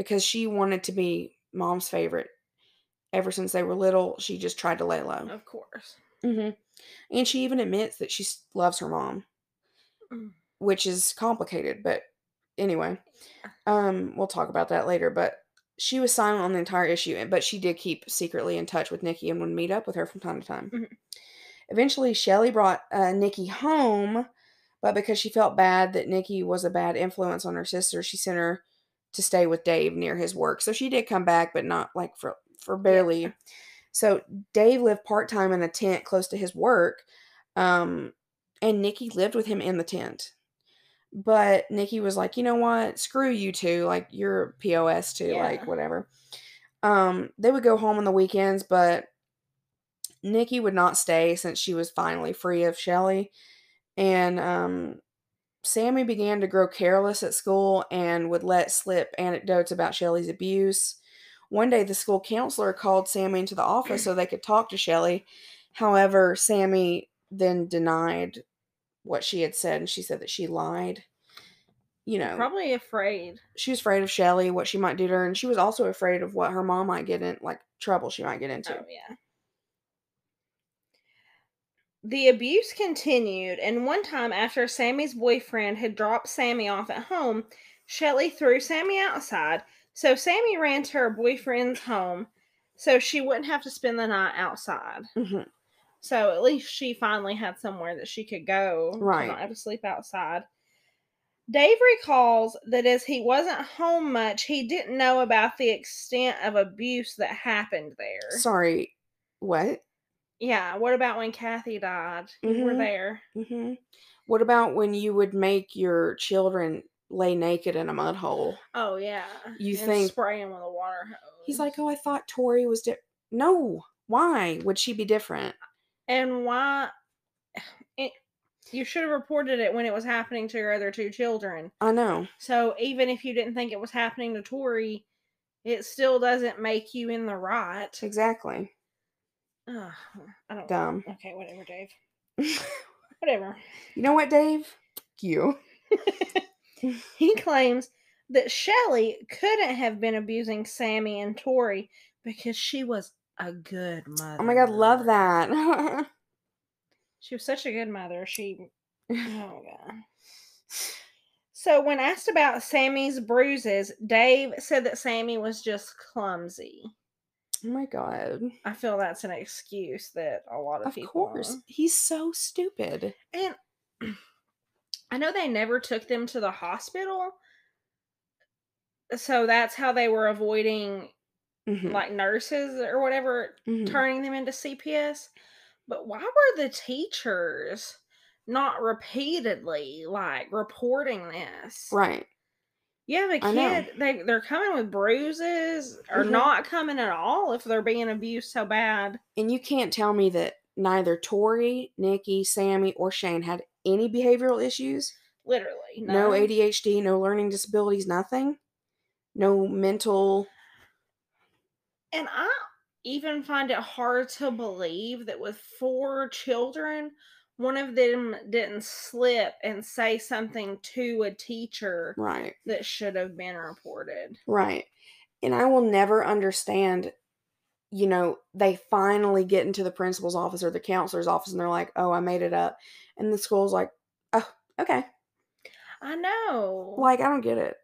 because she wanted to be mom's favorite. Ever since they were little, she just tried to lay low. Of course. hmm And she even admits that she loves her mom, Mm. which is complicated. But anyway, um, we'll talk about that later. But she was silent on the entire issue, but she did keep secretly in touch with Nikki and would meet up with her from time to time. Mhm. Eventually, Shelly brought uh, Nikki home, but because she felt bad that Nikki was a bad influence on her sister, she sent her to stay with Dave near his work. So she did come back, but not like for for barely. So Dave lived part time in a tent close to his work, um, and Nikki lived with him in the tent. But Nikki was like, you know what? Screw you two. Like you're POS too. Like whatever. Um, they would go home on the weekends, but Nikki would not stay since she was finally free of Shelly. And um, Sammy began to grow careless at school and would let slip anecdotes about Shelly's abuse. One day, the school counselor called Sammy into the office so they could talk to Shelly. However, Sammy then denied what she had said and she said that she lied. You know, Probably afraid. she was afraid of Shelly, what she might do to her, and she was also afraid of what her mom might get in, like trouble she might get into. Oh, yeah. The abuse continued, and one time after Sammy's boyfriend had dropped Sammy off at home, Shelly threw Sammy outside. So Sammy ran to her boyfriend's home so she wouldn't have to spend the night outside. Mhm. So at least she finally had somewhere that she could go Right. not have to sleep outside. Dave recalls that as he wasn't home much, he didn't know about the extent of abuse that happened there. Sorry, what? Yeah. What about when Kathy died? You were Mhm. there. hmm What about when you would make your children lay naked in a mud hole? Oh yeah. You and think- spray him with a water hose? He's like, oh, I thought Tori was di-. No, why would she be different? and why? It, you should have reported it when it was happening to your other two children. I know. So even if you didn't think it was happening to Tori, it still doesn't make you in the right. Exactly. Ugh, I don't. Dumb. Okay, whatever, Dave. Whatever. You know what, Dave? You. He claims that Shelly couldn't have been abusing Sammy and Tori because she was a good mother. Oh my god, love that. She was such a good mother. She. Oh god. So when asked about Sammy's bruises, Dave said that Sammy was just clumsy. Oh my god. I feel that's an excuse that a lot of, Of people. Of course. He's so stupid. And I know they never took them to the hospital. So that's how they were avoiding Mhm, like nurses or whatever mhm. turning them into CPS. But why were the teachers not repeatedly like reporting this? Right. You have a I know. kid, they they're coming with bruises or Mhm. not coming at all if they're being abused so bad. And you can't tell me that neither Tori, Nikki, Sammy, or Shane had any behavioral issues. Literally. No ADHD, no learning disabilities, nothing. No mental. And I even find it hard to believe that with four children, one of them didn't slip and say something to a teacher Right. that should have been reported. Right. And I will never understand, you know, they finally get into the principal's office or the counselor's office and they're like, oh, I made it up. And the school's like, oh, okay. I know. Like, I don't get it.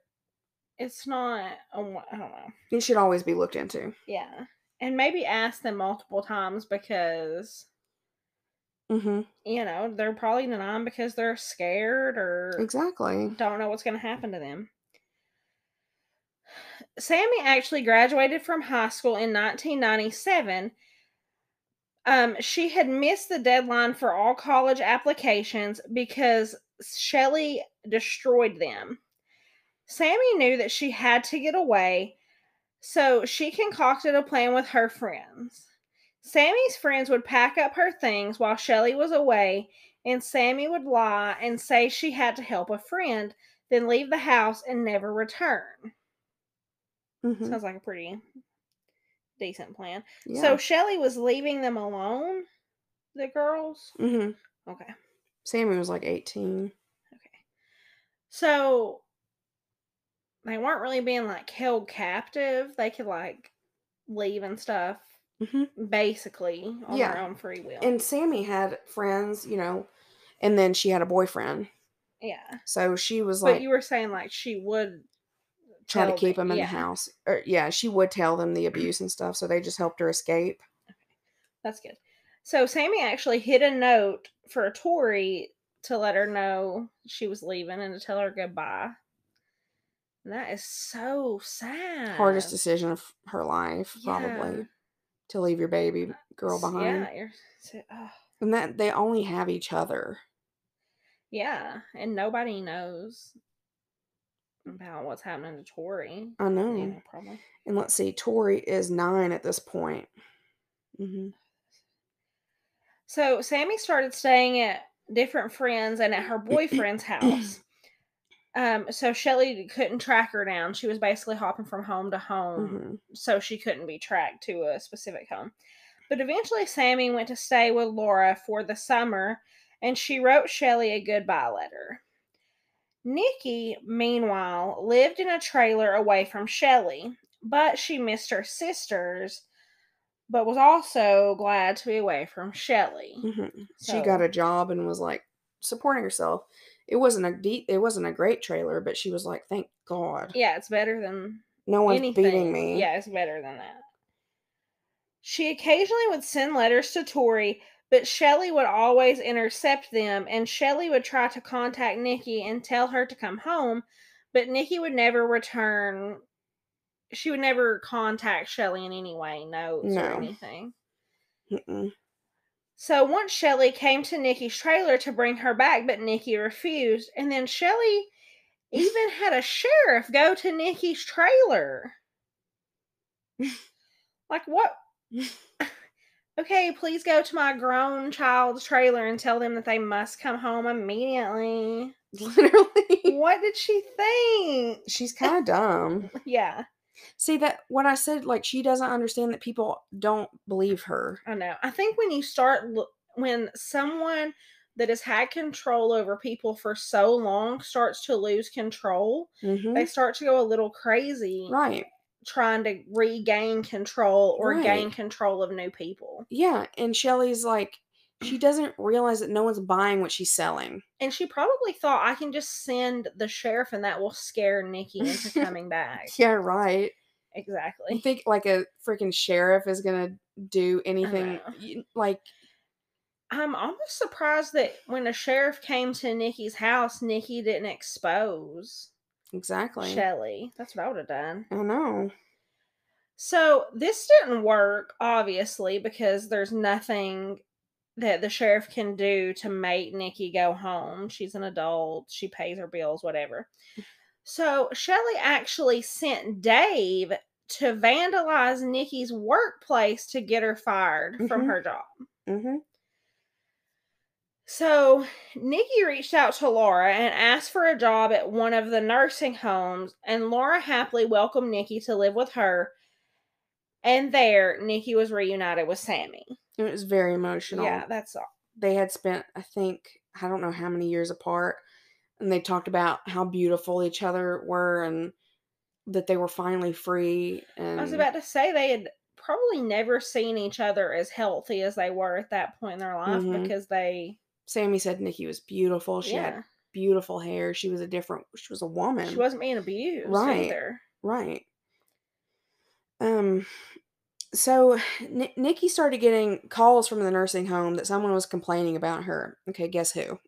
it's not, a I don't know. It should always be looked into. Yeah. and maybe ask them multiple times because Mm-hmm. you know they're probably denying because they're scared or Exactly. don't know what's going to happen to them. Sammy actually graduated from high school in 1997. Um, she had missed the deadline for all college applications because Shelly destroyed them. Sammy knew that she had to get away, so she concocted a plan with her friends. Sammy's friends would pack up her things while Shelly was away, and Sammy would lie and say she had to help a friend, then leave the house and never return. Mm-hmm. Sounds like a pretty decent plan. Yeah. So Shelly was leaving them alone, the girls. mm-hmm. Okay. Sammy was like 18. Okay. So they weren't really being like held captive. They could like leave and stuff Mm-hmm. basically on Yeah. own free will. And Sammy had friends, you know, and then she had a boyfriend. yeah. So she was like. But you were saying like she would try to keep the- them in yeah. the house. Or yeah, she would tell them the abuse and stuff, so they just helped her escape. Okay. That's good. So Sammy actually hid a note for Tori to let her know she was leaving and to tell her goodbye. And that is so sad. Hardest decision of her life, Yeah. probably, to leave your baby girl behind. Yeah, you're, so-. And that they only have each other. yeah, and nobody knows about what's happening to Tori. I know. You know, probably. And let's see, Tori is nine at this point. Mm-hmm. So Sammy started staying at different friends and at her boyfriend's house. Um, so Shelly couldn't track her down. She was basically hopping from home to home, hmm so she couldn't be tracked to a specific home. But eventually, Sammy went to stay with Laura for the summer, and she wrote Shelly a goodbye letter. Nikki, meanwhile, lived in a trailer away from Shelly, but she missed her sisters, but was also glad to be away from Shelly. hmm She got a job and was like supporting herself. It wasn't a deep, it wasn't a great trailer, but she was like, "Thank God, Yeah, it's better than no one's anything. beating me." Yeah, it's better than that. She occasionally would send letters to Tori, but Shelly would always intercept them, and Shelly would try to contact Nikki and tell her to come home, but Nikki would never return. She would never contact Shelly in any way, notes or No. anything. Mm-mm. So once Shelly came to Nikki's trailer to bring her back, but Nikki refused, and then Shelly even had a sheriff go to Nikki's trailer. like what? Okay, please go to my grown child's trailer and tell them that they must come home immediately. Literally, What did she think? she's kind of dumb. Yeah, See that when I said like she doesn't understand that people don't believe her. I know. I think when you start lo- when someone that has had control over people for so long starts to lose control, hmm they start to go a little crazy Right? trying to regain control or gain control of new people. Yeah. And Shelly's like, she doesn't realize that no one's buying what she's selling. And she probably thought I can just send the sheriff and that will scare Nikki into coming back. Yeah, right. Exactly. You think like a freaking sheriff is gonna do anything uh-huh. like I'm almost surprised that when a sheriff came to Nikki's house, Nikki didn't expose exactly? Shelly. That's what I would have done. I know. So this didn't work, obviously, because there's nothing that the sheriff can do to make Nikki go home. She's an adult, she pays her bills, whatever. So Shelly actually sent Dave to vandalize Nikki's workplace to get her fired from Mhm. her job. Mm-hmm. So Nikki reached out to Laura and asked for a job at one of the nursing homes, and Laura happily welcomed Nikki to live with her. And there, Nikki was reunited with Sammy. It was very emotional. Yeah, that's all. They had spent, I think, I don't know how many years apart, and they talked about how beautiful each other were and that they were finally free. And I was about to say they had probably never seen each other as healthy as they were at that point in their life Mhm. because they, Sammy said Nikki was beautiful. She yeah, had beautiful hair. She was a different. She was a woman. she wasn't being abused Right. either. Right. Um so N- Nikki started getting calls from the nursing home that someone was complaining about her. Okay, guess who?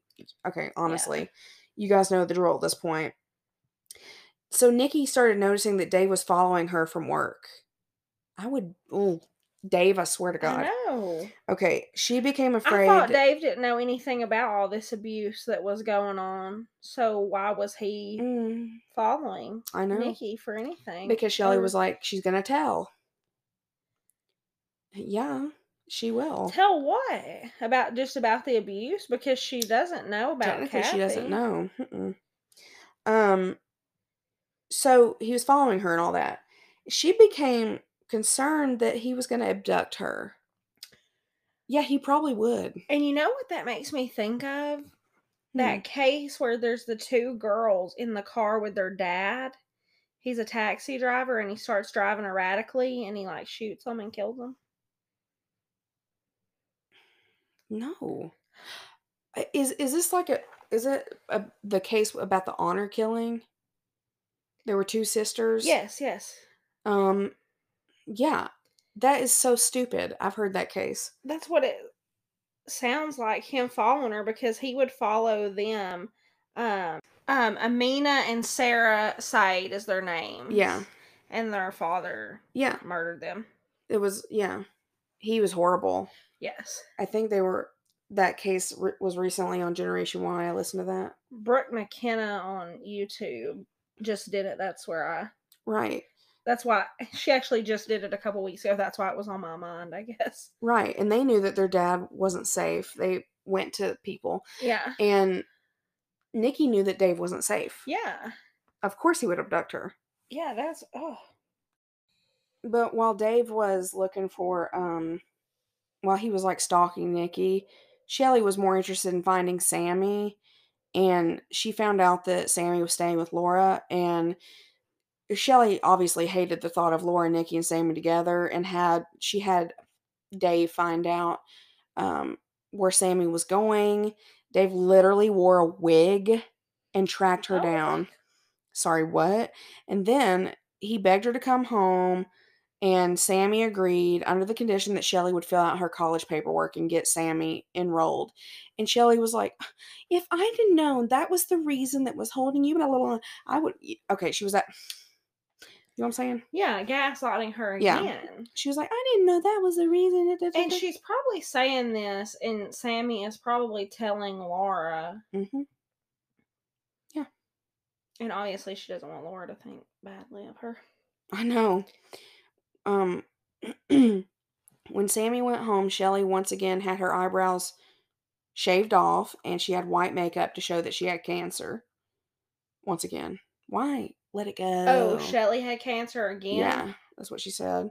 Okay, honestly, you guys know the drill at this point. So Nikki started noticing that Dave was following her from work. I would, oh, Dave, I swear to God. I know. Okay, she became afraid. I thought Dave didn't know anything about all this abuse that was going on. So why was he Mm, following I know. Nikki for anything? Because Shelly was like, she's going to tell. Yeah, she will. tell what about just about the abuse because she doesn't know about Technically, she doesn't know. Mm-mm. Um, so he was following her and all that. She became concerned that he was going to abduct her. Yeah, he probably would. And you know what that makes me think of? Hmm. That case where there's the two girls in the car with their dad. He's a taxi driver and he starts driving erratically and he like shoots them and kills them. No. Is is this like a is it a, the case about the honor killing? There were two sisters. Yes, yes. Um yeah. That is so stupid. I've heard that case. That's what it sounds like him following her because he would follow them. Um, um, Amina and Sarah Said is their name. Yeah. And their father Yeah. murdered them. It was yeah. He was horrible. Yes. I think they were that case re- was recently on Generation Why. I listened to that. Brooke McKenna on YouTube just did it. That's where I. Right. That's why she actually just did it a couple weeks ago. That's why it was on my mind, I guess. Right. And they knew that their dad wasn't safe. They went to people. Yeah. And Nikki knew that Dave wasn't safe. Yeah. Of course he would abduct her. Yeah. That's oh. But while Dave was looking for um while he was like stalking Nikki, Shelly was more interested in finding Sammy and she found out that Sammy was staying with Laura and Shelly obviously hated the thought of Laura, Nikki, and Sammy together and had she had Dave find out um where Sammy was going. Dave literally wore a wig and tracked her Oh, down. Sorry, what? And then he begged her to come home and Sammy agreed under the condition that Shelly would fill out her college paperwork and get Sammy enrolled. And Shelly was like, "If I'd have known that was the reason that was holding you, blah, I would." Okay, she was at. You know what I'm saying? Yeah, gaslighting her Yeah. She was like, "I didn't know that was the reason." And da." she's probably saying this, and Sammy is probably telling Laura, Mhm. Yeah. And obviously she doesn't want Laura to think badly of her. I know. Um, when Sammy went home, Shelly once again had her eyebrows shaved off and she had white makeup to show that she had cancer. Once again. Why? Let it go. Oh, Shelly had cancer again. Yeah, that's what she said.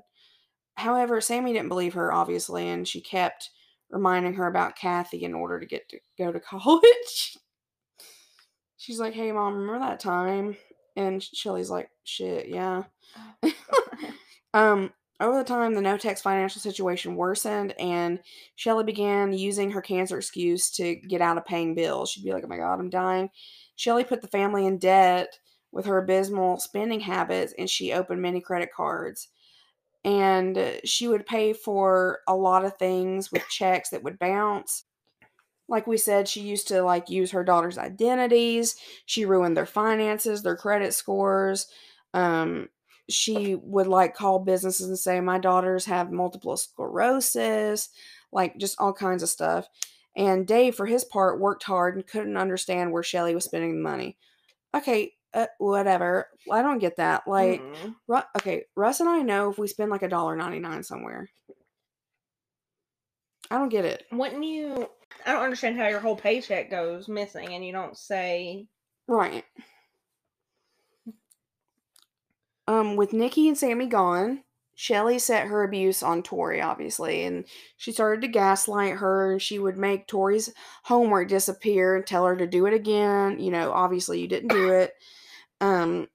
However, Sammy didn't believe her, obviously, and she kept reminding her about Kathy in order to get to go to college. She's like, hey, mom, remember that time? And Shelly's like, shit, yeah. Oh, Um, over the time, the Knoteks financial situation worsened, and Shelly began using her cancer excuse to get out of paying bills. She'd be like, "Oh my god, I'm dying." Shelly put the family in debt with her abysmal spending habits, and she opened many credit cards. And she would pay for a lot of things with checks that would bounce. Like we said, she used to like use her daughter's identities. She ruined their finances, their credit scores. Um, she would like call businesses and say my daughters have multiple sclerosis like just all kinds of stuff and dave for his part worked hard and couldn't understand where shelly was spending the money okay uh, whatever i don't get that like Mm. Ru- okay russ and i know if we spend like a dollar 99 somewhere i don't get it wouldn't you? I don't understand how your whole paycheck goes missing, and you don't say. right um with nikki and sammy gone Shelly set her abuse on Tori, obviously, and she started to gaslight her, and she would make Tori's homework disappear and tell her to do it again. You know, obviously you didn't do it. Um,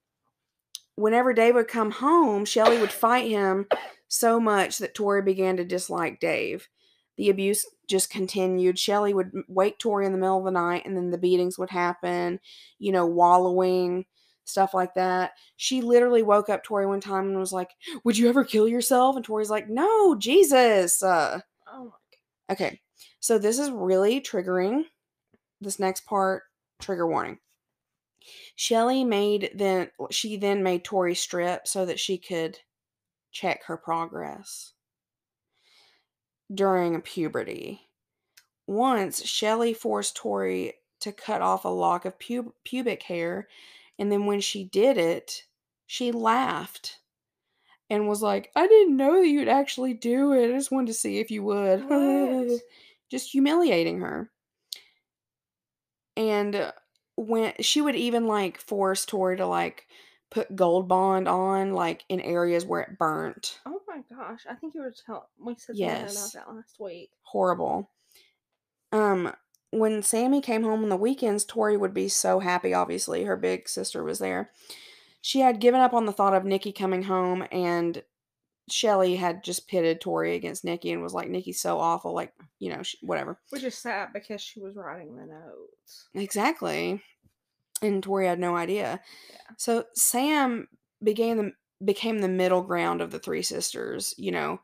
whenever Dave would come home, Shelly would fight him so much that Tori began to dislike Dave. The abuse just continued. Shelly would wake Tori in the middle of the night, and then the beatings would happen. You know, wallowing. Stuff like that. She literally woke up Tori one time and was like, "Would you ever kill yourself?" And Tori's like, "No, Jesus." Uh, Oh my okay, so this is really triggering. This next part, trigger warning. Shelly made then she then made Tori strip so that she could check her progress during puberty. Once Shelly forced Tori to cut off a lock of pub- pubic hair, and then when she did it, she laughed and was like, "I didn't know that you'd actually do it. I just wanted to see if you would." Just humiliating her. And uh, when she would even like force Tori to like put gold bond on like in areas where it burnt. Oh my gosh! I think you were telling we said something Yes. about that last week. horrible. Um, when Sammy came home on the weekends, Tori would be so happy. Obviously, her big sister was there. She had given up on the thought of Nikki coming home, and Shelly had just pitted Tori against Nikki and was like, "Nikki's so awful, like you know, sh- whatever." Which is sad because she was writing the notes. Exactly. And Tori had no idea. Yeah. So Sam began the became the middle ground of the three sisters, you know.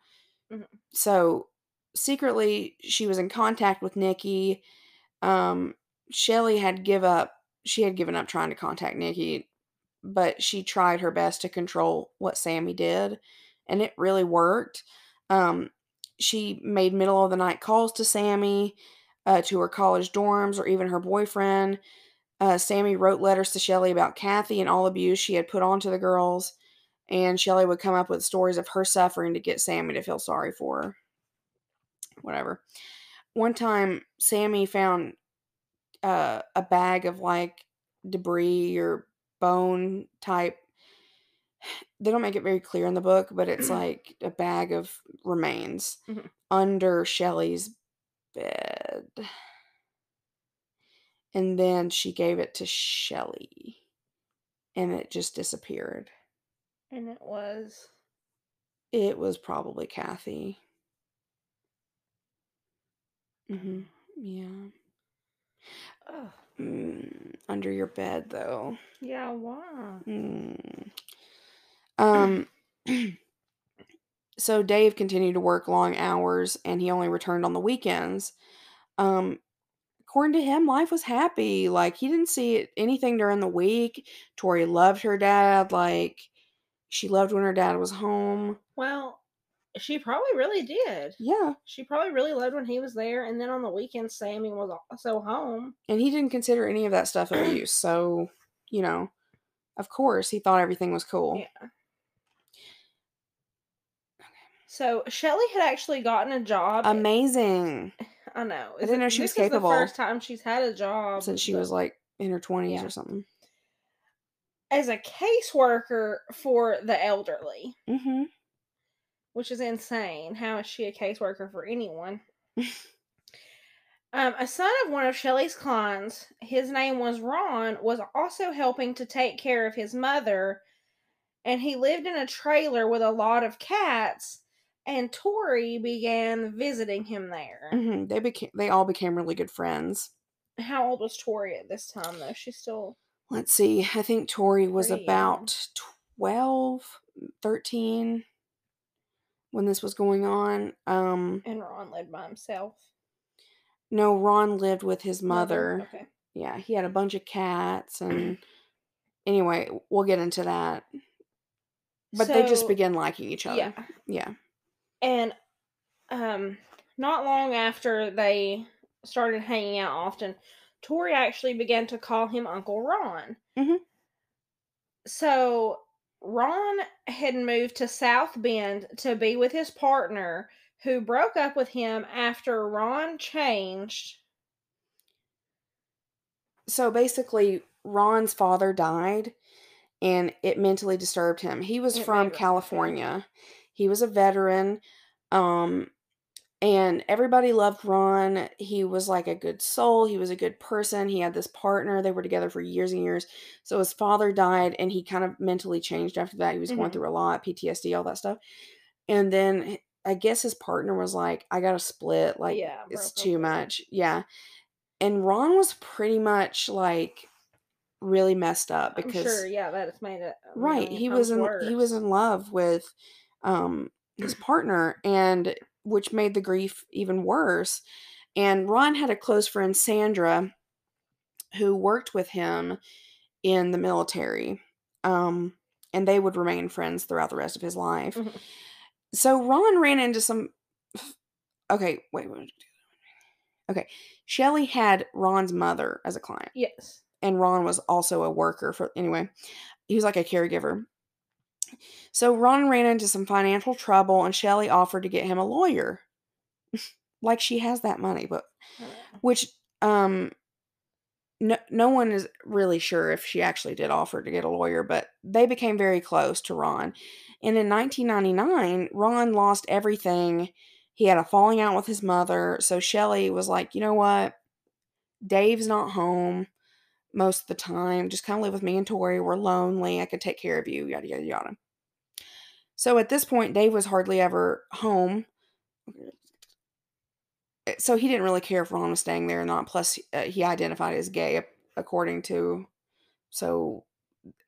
Mhm. So secretly she was in contact with Nikki. Um Shelly had give up she had given up trying to contact Nikki, but she tried her best to control what Sammy did, and it really worked. Um she made middle of the night calls to Sammy, uh, to her college dorms, or even her boyfriend. Uh, Sammy wrote letters to Shelly about Kathy and all abuse she had put onto the girls, and Shelly would come up with stories of her suffering to get Sammy to feel sorry for her. Whatever. One time, Sammy found uh, a bag of like debris or bone type. They don't make it very clear in the book, but it's like a bag of remains Mhm. under Shelly's bed. And then she gave it to Shelly. And it just disappeared. And it was It was probably Kathy. Hmm Yeah. oh Mm, under your bed, though. yeah, why? Mm. Um. so Dave continued to work long hours, and he only returned on the weekends. Um. According to him, life was happy. Like he didn't see it, anything during the week. Tori loved her dad. Like she loved when her dad was home. Well, she probably really did. Yeah, She probably really loved when he was there, and then on the weekends, Sammy was also home. and he didn't consider any of that stuff abuse. So, you know, of course, he thought everything was cool. Yeah. So Shelly had actually gotten a job. Amazing. I know. I didn't know she was this capable. Is the first time she's had a job Since she was like in her 20s Yeah. or something. as a caseworker for the elderly, Mm-hmm. Which is insane. How is she a caseworker for anyone? um, a son of one of Shelly's clients, his name was Ron, was also helping to take care of his mother, and he lived in a trailer with a lot of cats. And Tori began visiting him there. hmm They became they all became really good friends. How old was Tori at this time, though? She's still. Let's see. I think Tori was about 12, 13 when this was going on. Um And Ron lived by himself. no, Ron lived with his mother. Okay. Yeah, he had a bunch of cats and anyway, we'll get into that. But they just So, began liking each other. Yeah. Yeah. And um not long after they started hanging out often, Tori actually began to call him Uncle Ron. Mhm. So Ron had moved to South Bend to be with his partner who broke up with him after Ron changed. So basically, Ron's father died and it mentally disturbed him. He was It from California. He was a veteran. Um and everybody loved Ron. He was like a good soul. He was a good person. He had this partner. They were together for years and years. So his father died and he kind of mentally changed after that. He was going Mhm. through a lot, PTSD, all that stuff. And then I guess his partner was like, I got to split. Like, yeah, it's too much. Yeah. And Ron was pretty much like really messed up because sure, yeah, that has made it right he was in he was in love with um his partner and which made the grief even worse and ron had a close friend sandra who worked with him in the military um and they would remain friends throughout the rest of his life Mhm. so ron ran into some okay wait, wait okay shelly had ron's mother as a client Yes. and Ron was also a worker for anyway. He was like a caregiver. So Ron ran into some financial trouble and Shelly offered to get him a lawyer. like she has that money, but which um no, no one is really sure if she actually did offer to get a lawyer, but they became very close to Ron. And in 1999, Ron lost everything. He had a falling out with his mother. So Shelly was like, you know what? Dave's not home most of the time. Just kind of live with me and Tori. We're lonely. I could take care of you, yada, yada, yada. So at this point, Dave was hardly ever home. Eh, So he didn't really care if Ron was staying there or not. Plus, uh, he identified as gay, according to. So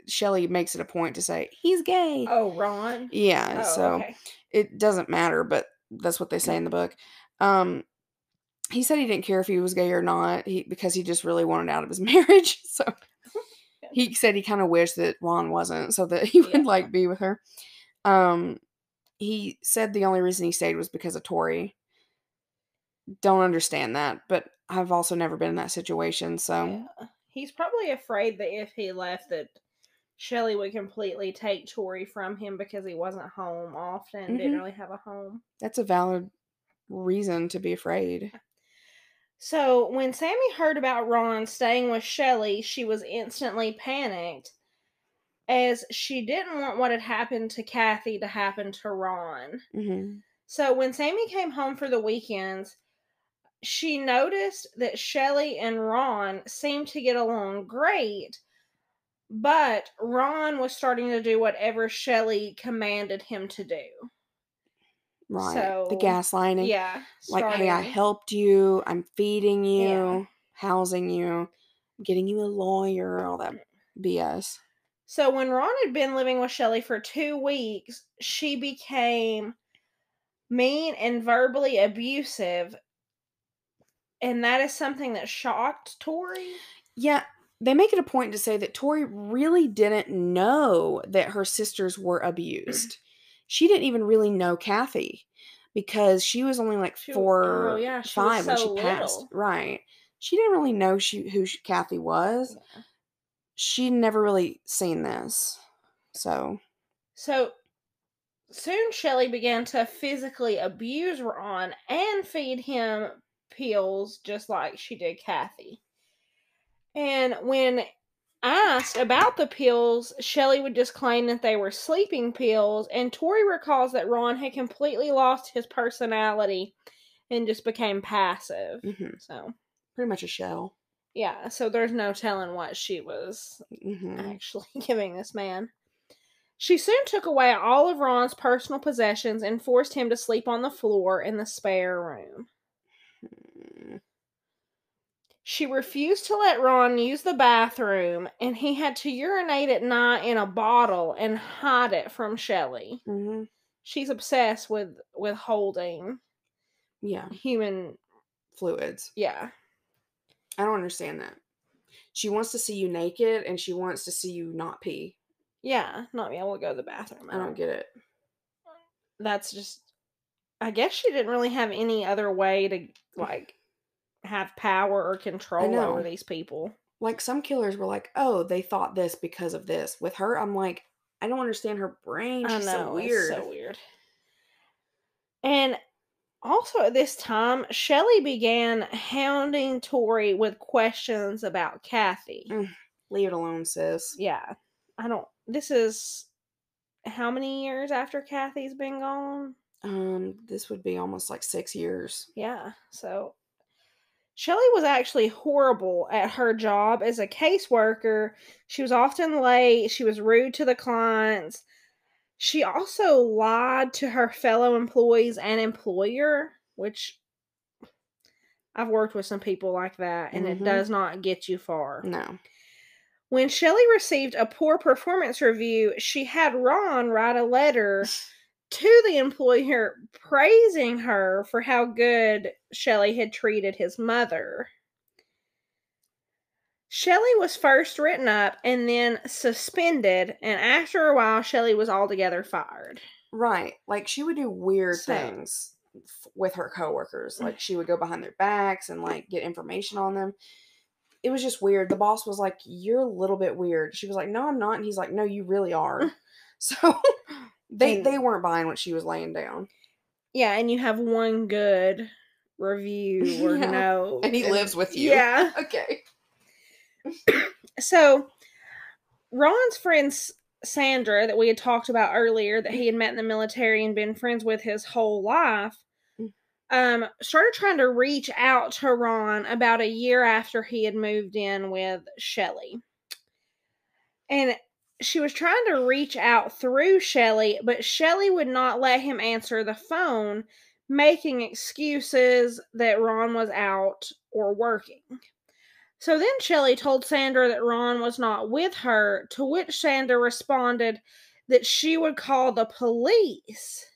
Shelly makes it a point to say, he's gay. Oh, Ron. Yeah, Oh, so okay. it doesn't matter, but that's what they say in the book. Um, he said he didn't care if he was gay or not, he because he just really wanted out of his marriage. So he said he kind of wished that Ron wasn't, so that he would Yeah. like be with her. Um, he said the only reason he stayed was because of Tori. Don't understand that, but I've also never been in that situation, so Yeah. He's probably afraid that if he left, that Shelly would completely take Tori from him because he wasn't home often, didn't Mhm. really have a home. that's a valid reason to be afraid. So when Sammy heard about Ron staying with Shelly, she was instantly panicked as she didn't want what had happened to Kathy to happen to Ron. hmm So when Sammy came home for the weekends, she noticed that Shelly and Ron seemed to get along great, but Ron was starting to do whatever Shelly commanded him to do. Right. So, the gaslighting. Yeah. Like, hey, I helped you. I'm feeding you, Yeah. housing you, getting you a lawyer, all that BS. So when Ron had been living with Shelly for two weeks, she became mean and verbally abusive. And that is something that shocked Tori. Yeah, they make it a point to say that Tori really didn't know that her sisters were abused. She didn't even really know Kathy because she was only like She- oh, four, oh, yeah, five when she so passed. Right. She didn't really know she who she, Kathy was. She'd never really seen this. So, So soon Shelly began to physically abuse Ron and feed him pills just like she did Kathy. And when asked about the pills, Shelly would just claim that they were sleeping pills, and Tori recalls that Ron had completely lost his personality and just became passive. mhm, So, pretty much a shell. yeah, so there's no telling what she was hmm actually giving this man. She soon took away all of Ron's personal possessions and forced him to sleep on the floor in the spare room. She refused to let Ron use the bathroom, and he had to urinate at night in a bottle and hide it from Shelly. hmm She's obsessed with with holding Yeah, human. fluids. Yeah, I don't understand that. She wants to see you naked and she wants to see you not pee. yeah, not be able to go to the bathroom. I don't get it. that's just I guess she didn't really have any other way to like have power or control over these people. Like some killers were like, "Oh, they thought this because of this." With her, I'm like, I don't understand her brain. I She's know so weird. So weird. And also at this time, Shelly began hounding Tori with questions about Kathy. Mm. Leave it alone, sis. Yeah. I don't this is how many years after Kathy's been gone? Um, this would be almost like six years. Yeah. So Shelly was actually horrible at her job as a caseworker. She was often late. She was rude to the clients. She also lied to her fellow employees and employer, which I've worked with some people like that, and Mhm. it does not get you far. No. When Shelly received a poor performance review, she had Ron write a letter to the employer praising her for how good Shelly had treated his mother. Shelly was first written up and then suspended, and after a while, Shelly was altogether fired. Right. Like she would do weird So- things f- with her coworkers. Mm. Like she would go behind their backs and like get information on them. It was just weird. The boss was like, "You're a little bit weird." She was like, "No, I'm not." And he's like, "No, you really are." so they And- they weren't buying what she was laying down. Yeah, and you have one good review or Yeah. no. And he lives with you. Yeah. Okay. So Ron's friend Sandra, that we had talked about earlier, that he had met in the military and been friends with his whole life, Mm. um, started trying to reach out to Ron about a year after he had moved in with Shelly. And she was trying to reach out through Shelly, but Shelly would not let him answer the phone, making excuses that Ron was out or working. So then Shelly told Sandra that Ron was not with her, to which Sandra responded that she would call the police.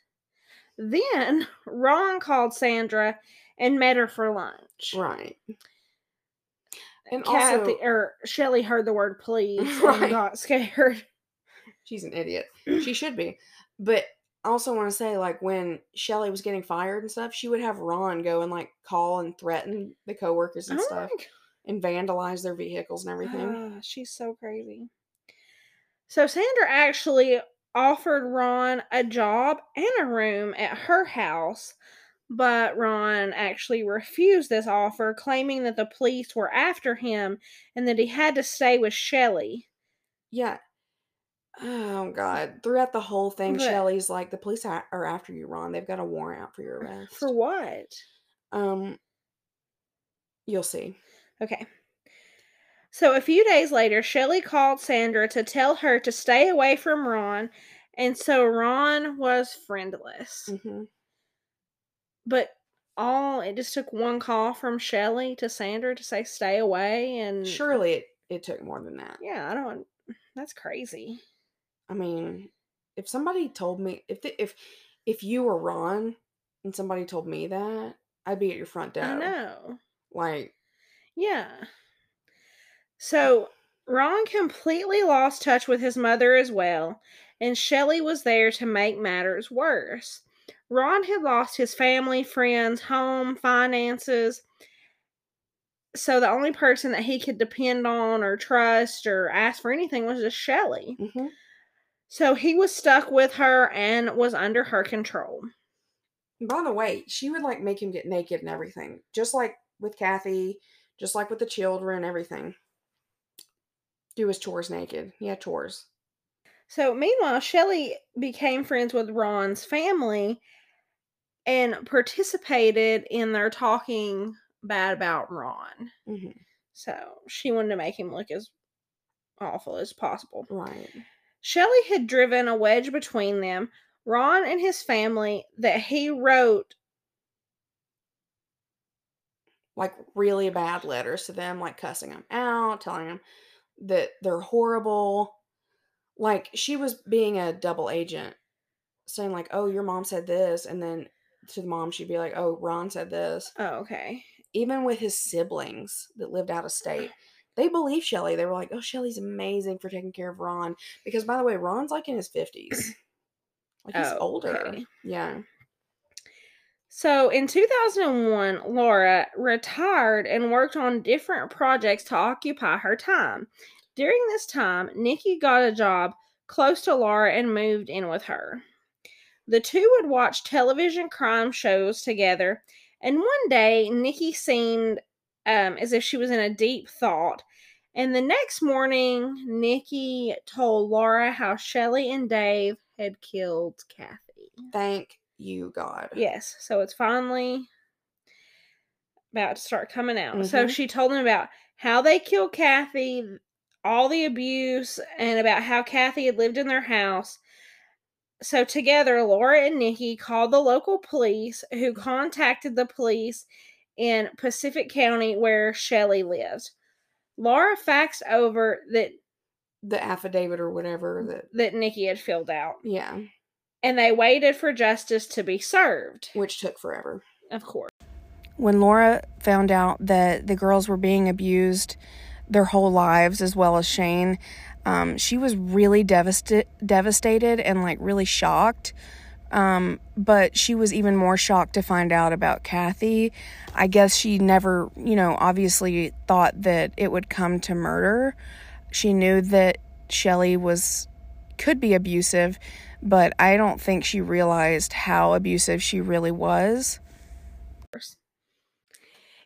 Then Ron called Sandra and met her for lunch. Right. And Kathy also, or Shelly heard the word police Right. and got scared. she's an idiot. She should be. But I also want to say, like, when Shelly was getting fired and stuff, she would have Ron go and like call and threaten the coworkers and Oh stuff and vandalize their vehicles and everything. Ah, she's so crazy. So Sandra actually offered Ron a job and a room at her house, but Ron actually refused this offer, claiming that the police were after him and that he had to stay with Shelly. Yeah. Oh God! Throughout the whole thing, But- Shelly's like, "The police a- are after you, Ron. They've got a warrant out for your arrest." For what? um, you'll see. Okay. So a few days later, Shelly called Sandra to tell her to stay away from Ron, and so Ron was friendless. hmm But all it just took one call from Shelly to Sandra to say stay away and Surely it, it took more than that. Yeah, I don't that's crazy. I mean, if somebody told me if the, if if you were Ron and somebody told me that, I'd be at your front door. I know. Like, Yeah. So Ron completely lost touch with his mother as well, and Shelly was there to make matters worse. Ron had lost his family, friends, home, finances. So the only person that he could depend on or trust or ask for anything was just Shelly. mhm. So he was stuck with her and was under her control. by the way, she would like make him get naked and everything, just like with Kathy, just like with the children, everything. Do his chores naked. He had chores. So meanwhile, Shelly became friends with Ron's family and participated in their talking bad about Ron. hmm So she wanted to make him look as awful as possible. Right. Shelly had driven a wedge between them, Ron and his family, that he wrote Like really bad letters to them, like cussing them out, telling them that they're horrible. Like she was being a double agent, saying like, "Oh, your mom said this," and then to the mom she'd be like, "Oh, Ron said this." Oh, okay. even with his siblings that lived out of state, they believe Shelly. They were like, "Oh, Shelly's amazing for taking care of Ron." Because by the way, Ron's like in his fifties, like he's Oh, older. okay. Yeah, So in 2001, Laura retired and worked on different projects to occupy her time. During this time, Nikki got a job close to Laura and moved in with her. The two would watch television crime shows together, and one day Nikki seemed um, as if she was in a deep thought. And the next morning, Nikki told Laura how Shelly and Dave had killed Kathy. thank you, God. Yes. So it's finally about to start coming out. So Mhm. she told him about how they killed Kathy, all the abuse, and about how Kathy had lived in their house. So together, Laura and Nikki called the local police, who contacted the police in Pacific County where Shelly lived. Laura faxed over that the affidavit or whatever that that Nikki had filled out. yeah, And they waited for justice to be served. which took forever. Of course. When Laura found out that the girls were being abused their whole lives, as well as Shane, um, she was really devasta- devastated and like really shocked. Um, but she was even more shocked to find out about Kathy. I guess she never, you know, obviously thought that it would come to murder. She knew that Shelly was could be abusive, but I don't think she realized how abusive she really was.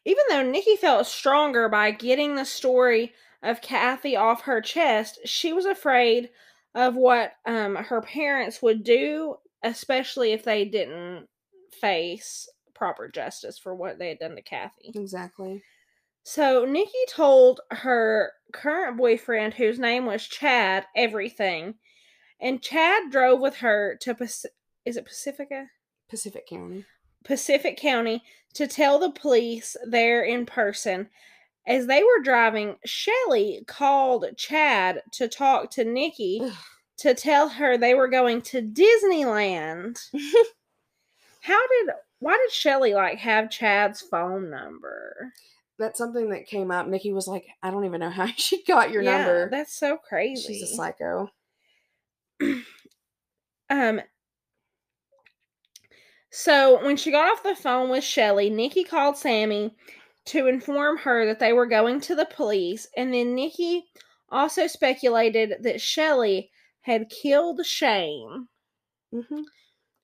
Even though Nikki felt stronger by getting the story of Kathy off her chest, she was afraid of what um, her parents would do, especially if they didn't face proper justice for what they had done to Kathy. Exactly. So Nikki told her current boyfriend, whose name was Chad, everything, and Chad drove with her to Pac- is it Pacifica? Pacific County. Pacific County to tell the police there in person. As they were driving, Shelly called Chad to talk to Nikki. To tell her they were going to Disneyland. How did why did Shelly like have Chad's phone number? That's something that came up. Nikki was like, I don't even know how she got your Yeah, number. That's so crazy. She's a psycho. Um so when she got off the phone with Shelly, Nikki called Sammy to inform her that they were going to the police, and then Nikki also speculated that Shelly had killed Shane. hmm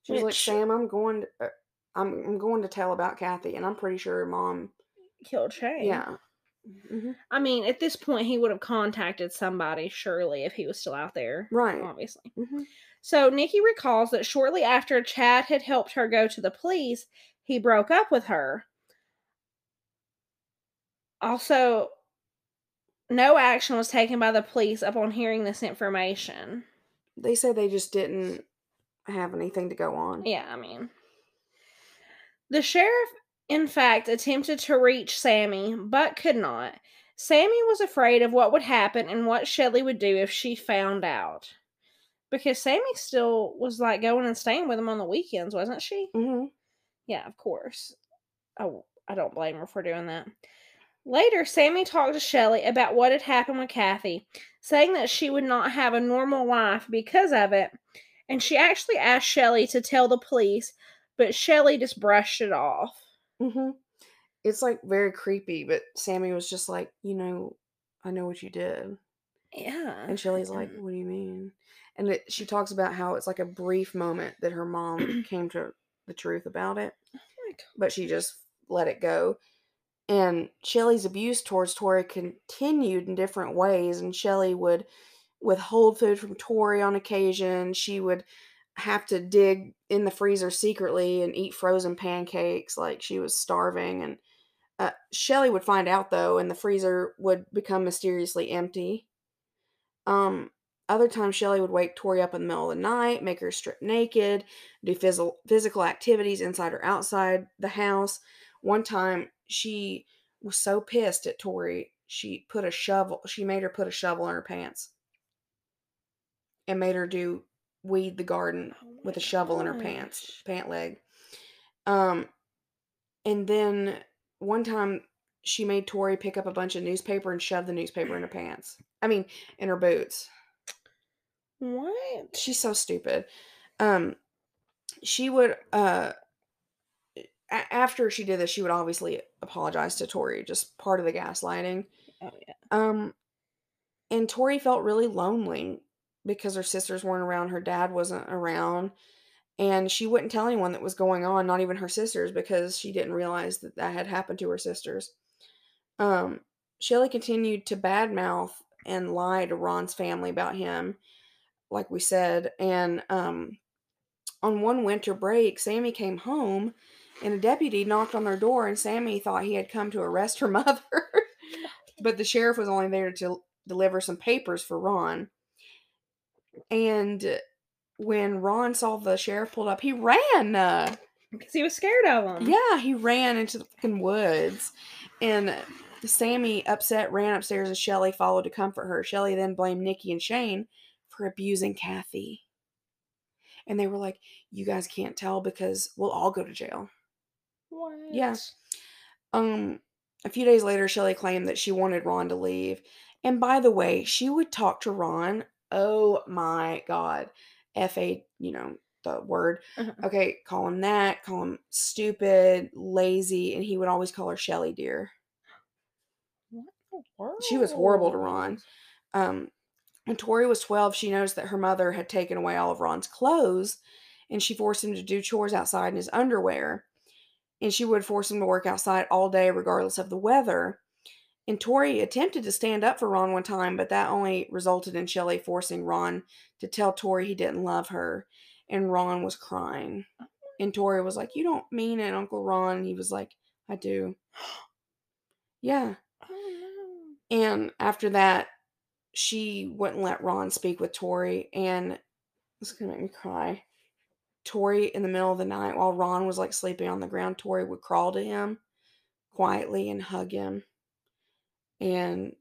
She was like, Sam, I'm going to, uh, I'm, I'm going to tell about Kathy, and I'm pretty sure her mom. Killed Shane. Yeah. hmm I mean, at this point, he would have contacted somebody, surely, if he was still out there. Right. Obviously. hmm So Nikki recalls that shortly after Chad had helped her go to the police, he broke up with her. Also, no action was taken by the police upon hearing this information. They said they just didn't have anything to go on. Yeah, I mean. The sheriff, in fact, attempted to reach Sammy, but could not. Sammy was afraid of what would happen and what Shelly would do if she found out. Because Sammy still was like going and staying with him on the weekends, wasn't she? hmm Yeah, of course. Oh, I don't blame her for doing that. Later, Sammy talked to Shelly about what had happened with Kathy, saying that she would not have a normal life because of it, and she actually asked Shelly to tell the police, but Shelly just brushed it off. hmm It's like very creepy, but Sammy was just like, you know, I know what you did. Yeah. And Shelly's like, what do you mean? And it, she talks about how it's like a brief moment that her mom came to the truth about it, Like, but she just let it go. And Shelly's abuse towards Tori continued in different ways, and Shelly would withhold food from Tori on occasion. She would have to dig in the freezer secretly and eat frozen pancakes like she was starving. And uh, Shelly would find out though, and the freezer would become mysteriously empty. Um, other times, Shelly would wake Tori up in the middle of the night, make her strip naked, do physical physical activities inside or outside the house. One time, she was so pissed at Tori, she put a shovel. She made her put a shovel in her pants, and made her do weed the garden oh with a shovel in her pants, pant leg. Um, and then one time she made Tori pick up a bunch of newspaper and shove the newspaper in her pants. I mean, in her boots. What? She's so stupid. Um, she would uh a- after she did this, she would obviously apologize to Tori, just part of the gaslighting. Oh, yeah. Um, and Tori felt really lonely because her sisters weren't around, her dad wasn't around, and she wouldn't tell anyone that was going on, not even her sisters, because she didn't realize that that had happened to her sisters. Um, Shelly continued to badmouth and lie to Ron's family about him, like we said, and um, on one winter break, Sammy came home. And a deputy knocked on their door, and Sammy thought he had come to arrest her mother. but the sheriff was only there to deliver some papers for Ron. And when Ron saw the sheriff pulled up, he ran. Uh, Because he was scared of him. yeah, he ran into the fucking woods. And Sammy, upset, ran upstairs and Shelly followed to comfort her. Shelly then blamed Nikki and Shane for abusing Kathy. And they were like, You guys can't tell because we'll all go to jail. What? Yeah. Um, a few days later, Shelly claimed that she wanted Ron to leave. And by the way, she would talk to Ron. Oh my God. F A, you know, the word. Uh-huh. Okay, call him that, call him stupid, lazy, and he would always call her Shelly dear. What the world? She was horrible to Ron. Um, when Tori was 12, she noticed that her mother had taken away all of Ron's clothes and she forced him to do chores outside in his underwear. And she would force him to work outside all day, regardless of the weather. And Tori attempted to stand up for Ron one time, but that only resulted in Shelly forcing Ron to tell Tori he didn't love her. And Ron was crying. And Tori was like, You don't mean it, Uncle Ron. And he was like, I do. Yeah. Oh And after that, she wouldn't let Ron speak with Tori, and this is gonna make me cry. Tori, in the middle of the night, while Ron was like sleeping on the ground, Tori would crawl to him quietly and hug him, and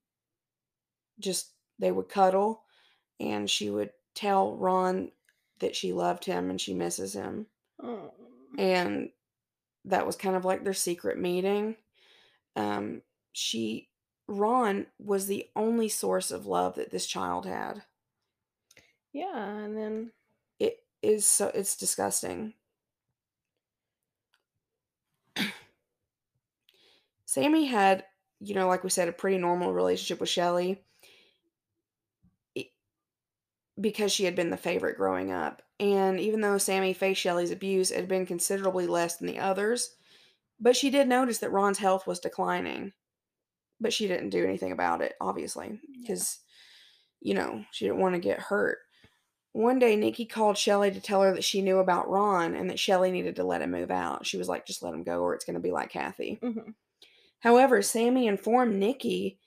just they would cuddle, and she would tell Ron that she loved him and she misses him, and that was kind of like their secret meeting. Um, she Ron was the only source of love that this child had. Yeah, and then is so it's disgusting. Sammy had, you know, like we said, a pretty normal relationship with Shelly because she had been the favorite growing up. And even though Sammy faced Shelly's abuse, it had been considerably less than the others. But she did notice that Ron's health was declining. But she didn't do anything about it, obviously, because, you know, she didn't want to get hurt. One day, Nikki called Shelly to tell her that she knew about Ron and that Shelly needed to let him move out. She was like, just let him go or it's going to be like Kathy. mhm. However, Sammy informed Nikki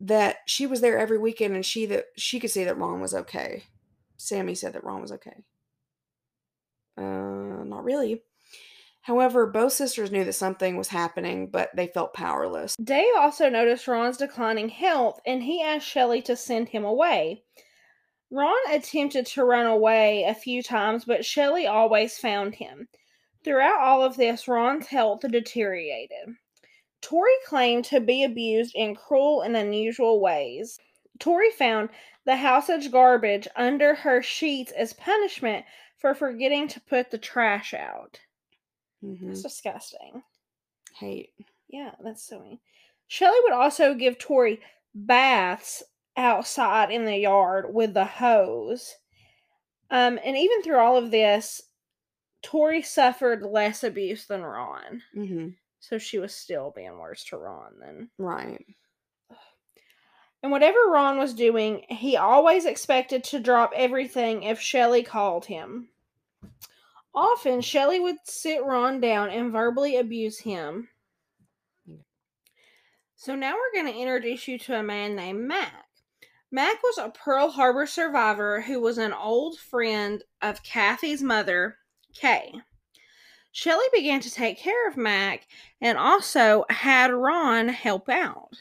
that she was there every weekend and she that she could see that Ron was okay. Sammy said that Ron was okay. Uh, not really. However, both sisters knew that something was happening, but they felt powerless. Dave also noticed Ron's declining health and he asked Shelly to send him away. Ron attempted to run away a few times, but Shelly always found him. Throughout all of this, Ron's health deteriorated. Tori claimed to be abused in cruel and unusual ways. Tori found the house's garbage under her sheets as punishment for forgetting to put the trash out. Mhm. That's disgusting. Hate. Yeah, that's so mean. Shelly would also give Tori baths outside in the yard with the hose. Um, and even through all of this, Tori suffered less abuse than Ron. hmm So she was still being worse to Ron than. Right. And whatever Ron was doing, he always expected to drop everything if Shelly called him. Often, Shelly would sit Ron down and verbally abuse him. So now we're going to introduce you to a man named Mac. Mac was a Pearl Harbor survivor who was an old friend of Kathy's mother, Kay. Shelly began to take care of Mac and also had Ron help out.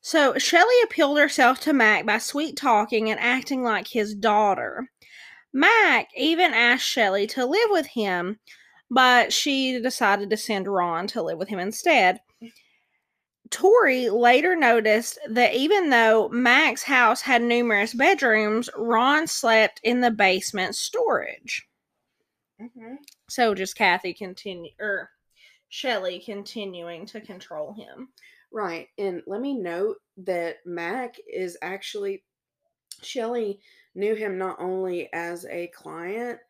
So Shelly appealed herself to Mac by sweet talking and acting like his daughter. Mac even asked Shelly to live with him, but she decided to send Ron to live with him instead. Tori later noticed that even though Mac's house had numerous bedrooms, Ron slept in the basement storage. Mm-hmm. So just Kathy continue or Shelly continuing to control him. Right. And let me note that Mac is actually, Shelly knew him not only as a client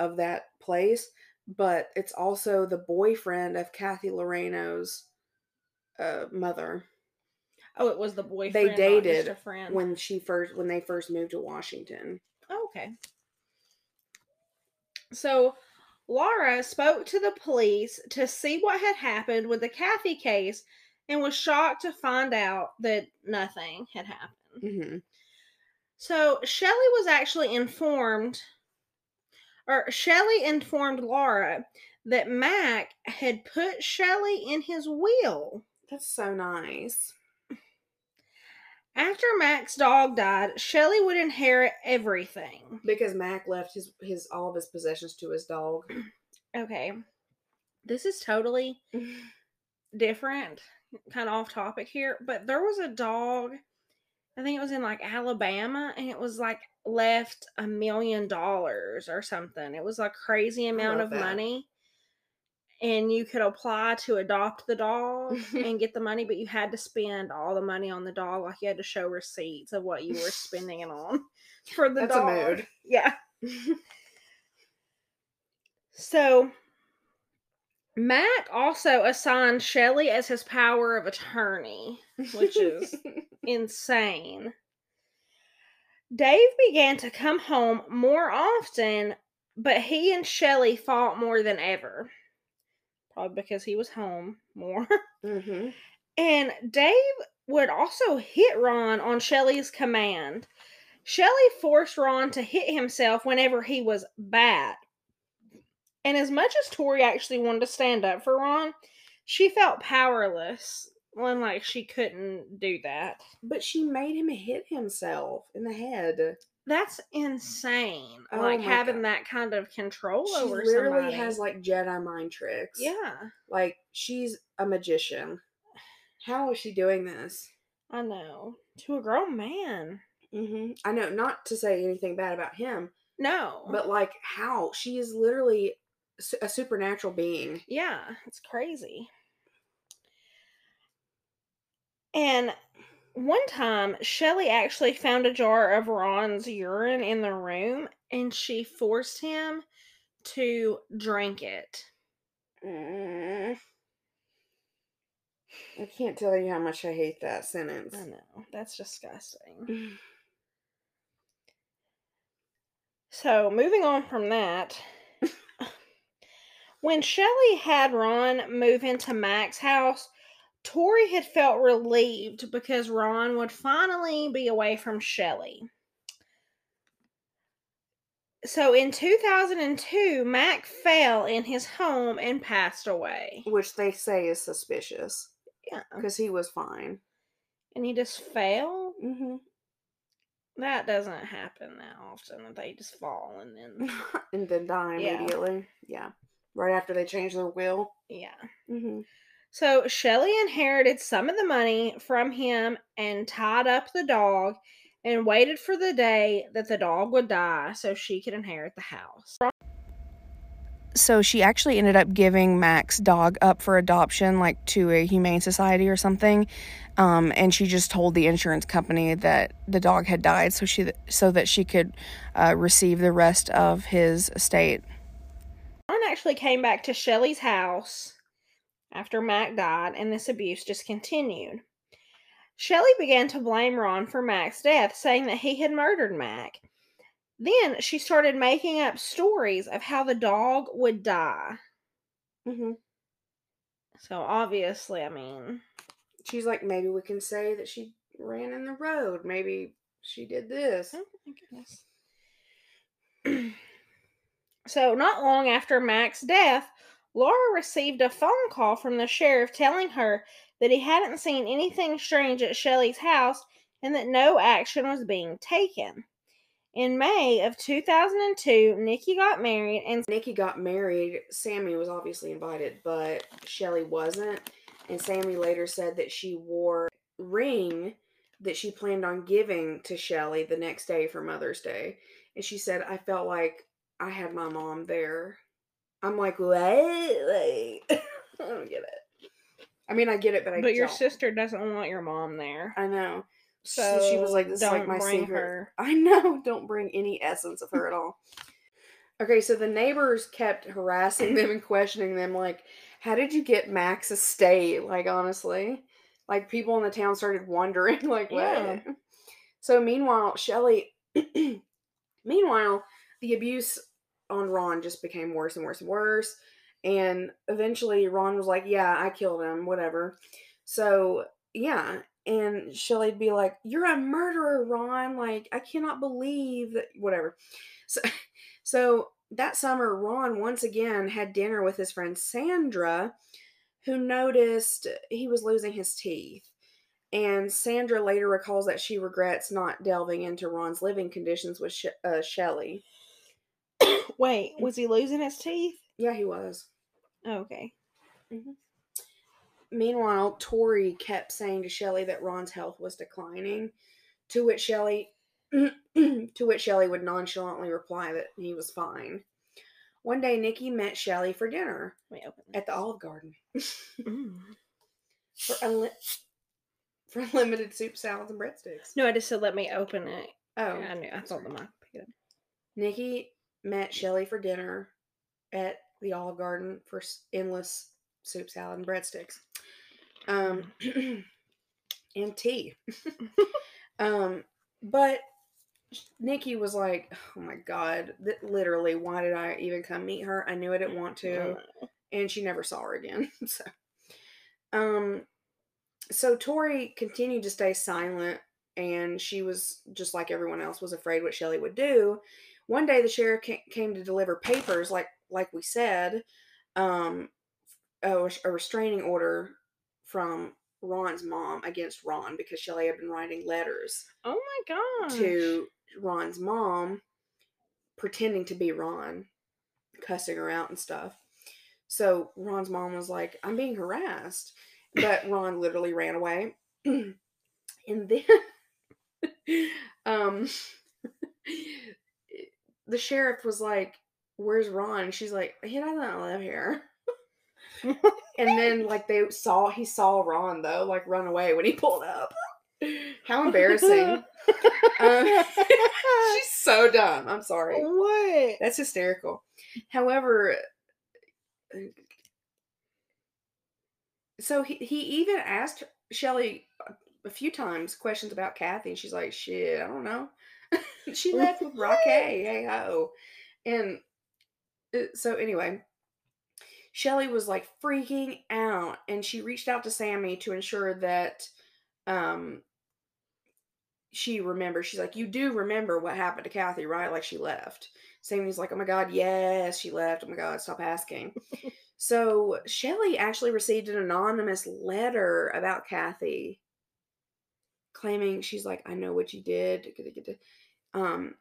of that place, but it's also the boyfriend of Kathy Loreno's uh, mother Oh, it was the boyfriend. They dated just a friend. when she first when they first moved to Washington. Oh, okay. So Laura spoke to the police to see what had happened with the Kathy case and was shocked to find out that nothing had happened. hmm So Shelly was actually informed, or Shelly informed Laura that Mac had put Shelly in his will. That's so nice. After Mac's dog died, Shelly would inherit everything. Because Mac left his his all of his possessions to his dog. Okay. This is totally different, kind of off topic here, but there was a dog, I think it was in like Alabama, and it was like left a million dollars or something. It was a crazy amount of that. money. And you could apply to adopt the dog and get the money, but you had to spend all the money on the dog. Like you had to show receipts of what you were spending it on for the That's dog. a mood. Yeah. So Mac also assigned Shelly as his power of attorney, which is insane. Dave began to come home more often, but he and Shelly fought more than ever. Probably because he was home more. hmm And Dave would also hit Ron on Shelly's command. Shelly forced Ron to hit himself whenever he was bad. And as much as Tori actually wanted to stand up for Ron, she felt powerless when like she couldn't do that. But she made him hit himself in the head. That's insane. Oh like having God. that kind of control. She over literally somebody. has like Jedi mind tricks. yeah, Like she's a magician. How is she doing this? I know. To a grown man. hmm I know, not to say anything bad about him, No. but like how she is literally a supernatural being. Yeah, it's crazy. And one time, Shelly actually found a jar of Ron's urine in the room and she forced him to drink it. Mm. I can't tell you how much I hate that sentence. I know, that's disgusting. So, moving on from that, when Shelly had Ron move into Mac's house, Tori had felt relieved because Ron would finally be away from Shelly. So in 2002, Mac fell in his home and passed away. Which they say is suspicious Yeah. because he was fine. And he just fell? hmm That doesn't happen that often that they just fall and then and then die immediately. Yeah. Right after they change their will. yeah. hmm So Shelly inherited some of the money from him and tied up the dog and waited for the day that the dog would die so she could inherit the house. So she actually ended up giving Mac's dog up for adoption, like to a humane society or something. Um, and she just told the insurance company that the dog had died, so she so that she could uh, receive the rest of his estate. Ron actually came back to Shelly's house after Mac died, and this abuse just continued. Shelly began to blame Ron for Mac's death, saying that he had murdered Mac. Then she started making up stories of how the dog would die. Mm-hmm. So obviously, I mean, She's like, maybe we can say that she ran in the road. Maybe she did this. Oh so, not long after Mac's death, Laura received a phone call from the sheriff telling her that he hadn't seen anything strange at Shelly's house and that no action was being taken. In May of 2002, Nikki got married and Nikki got married. Sammy was obviously invited, but Shelly wasn't. And Sammy later said that she wore ring that she planned on giving to Shelly the next day for Mother's Day. And she said, I felt like I had my mom there. I'm like, what? Like, I don't get it. I mean, I get it, but I but your don't. sister doesn't want your mom there. I know. So, So she was like, "This is like my secret." her. I know. Don't bring any essence of her at all. Okay, so the neighbors kept harassing them and questioning them, like, "How did you get Mac's estate?" Like, honestly, like people in the town started wondering, like, what? Yeah. So meanwhile, Shelly, meanwhile, the abuse on Ron just became worse and worse and worse, and eventually Ron was like, "Yeah, I killed him, whatever." So yeah, and Shelly'd be like, "You're a murderer, Ron! Like, I cannot believe that." Whatever. So, so that summer, Ron once again had dinner with his friend Sandra, who noticed he was losing his teeth. And Sandra later recalls that she regrets not delving into Ron's living conditions with Sh- uh, Shelly. Wait, was he losing his teeth? Yeah, he was. Oh, okay. Meanwhile, Tori kept saying to Shelly that Ron's health was declining, to which Shelly to which Shelly would nonchalantly reply that he was fine. One day Nikki met Shelly for dinner at the Olive Garden Mm. for unli- for unlimited soup, salads, and breadsticks. No, I just said let me open it. Oh, I knew. I thought the mic. Nikki met Shelly for dinner at the Olive Garden for endless soup, salad, and breadsticks. Um, and tea. um, but Nikki was like, "Oh my god, th- literally, why did I even come meet her? I knew I didn't want to." and she never saw her again. so, um, so Tori continued to stay silent, and she was just like everyone else was afraid what Shelly would do. One day, the sheriff came to deliver papers, like like we said, um, a, a restraining order from Ron's mom against Ron because Shelly had been writing letters Oh my gosh. to Ron's mom, pretending to be Ron, cussing her out and stuff. So Ron's mom was like, I'm being harassed. But Ron literally ran away. and then um the sheriff was like, Where's Ron? And she's like, He doesn't live here. And then like they saw he saw Ron though, like run away when he pulled up. How embarrassing. Um, She's so dumb. I'm sorry. what? That's hysterical. However, so he, he even asked Shelly a few times questions about Kathy, and she's like, "Shit, I don't know." she left with Rocky, hey ho, and uh, so anyway, Shelly was like freaking out, and she reached out to Sammy to ensure that um she remembers. She's like, "You do remember what happened to Kathy, right? Like she left." Sammy's like, "Oh my god, yes, she left. Oh my god, stop asking." so Shelly actually received an anonymous letter about Kathy, claiming she's like, "I know what you did." Um,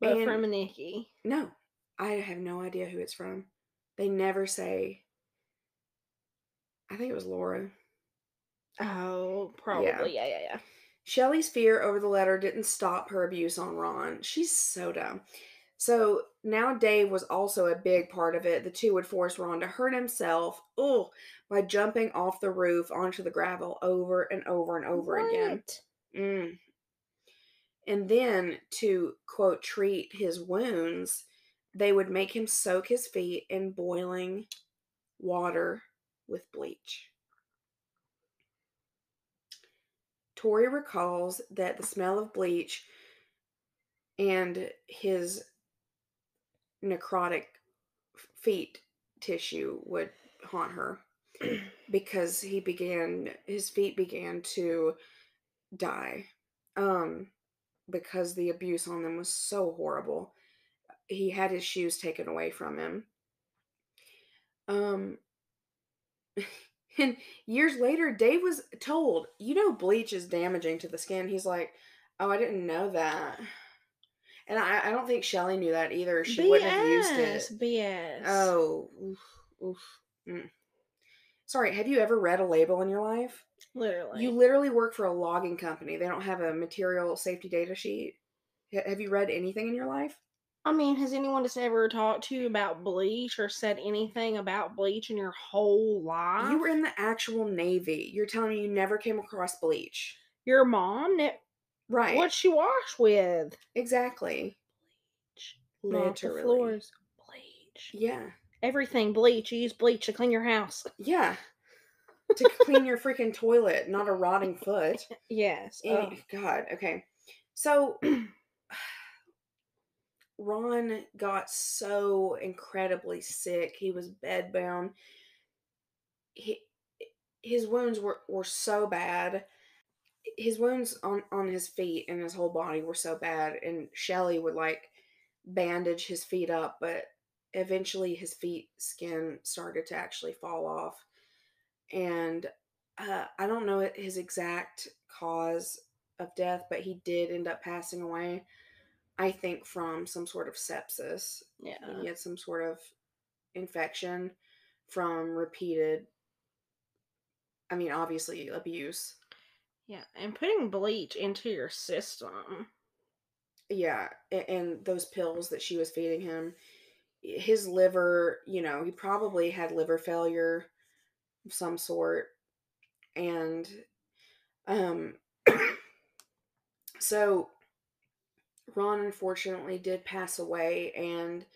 But and- from Nikki. no, I have no idea who it's from. They never say. I think it was Laura. Oh, probably. Yeah, yeah, yeah. Shelly's fear over the letter didn't stop her abuse on Ron. She's so dumb. So now Dave was also a big part of it. The two would force Ron to hurt himself oh, by jumping off the roof onto the gravel over and over and over again. Mm. And then to quote treat his wounds, they would make him soak his feet in boiling water with bleach. Tori recalls that the smell of bleach and his necrotic feet tissue would haunt her because he began his feet began to die um because the abuse on them was so horrible he had his shoes taken away from him um and years later dave was told you know bleach is damaging to the skin he's like oh i didn't know that and i, I don't think shelly knew that either she wouldn't have used it BS. oh oof, oof. Mm. Sorry have you ever read a label in your life literally. you literally work for a logging company. They don't have a material safety data sheet. H- Have you read anything in your life? I mean, has anyone just ever talked to you about bleach or said anything about bleach in your whole life? You were in the actual Navy. You're telling me you never came across bleach. Your mom? Ne- Right. What'd she wash with? Exactly. The Literally. floors. Bleach. Yeah. Everything bleach. You use bleach to clean your house. Yeah. to clean your freaking toilet, not a rotting foot. Yes. Any- oh. God, okay. So Ron got so incredibly sick. He was bedbound. He, his wounds were, were so bad. His wounds on, on his feet and his whole body were so bad. And Shelly would like bandage his feet up, but eventually his feet skin started to actually fall off. and uh, I don't know his exact cause of death, but he did end up passing away. I think from some sort of sepsis. Yeah. He had some sort of infection from repeated, I mean, obviously, abuse. Yeah, and putting bleach into your system. Yeah, a- and those pills that she was feeding him, his liver, you know, he probably had liver failure of some sort. And um so Ron unfortunately did pass away and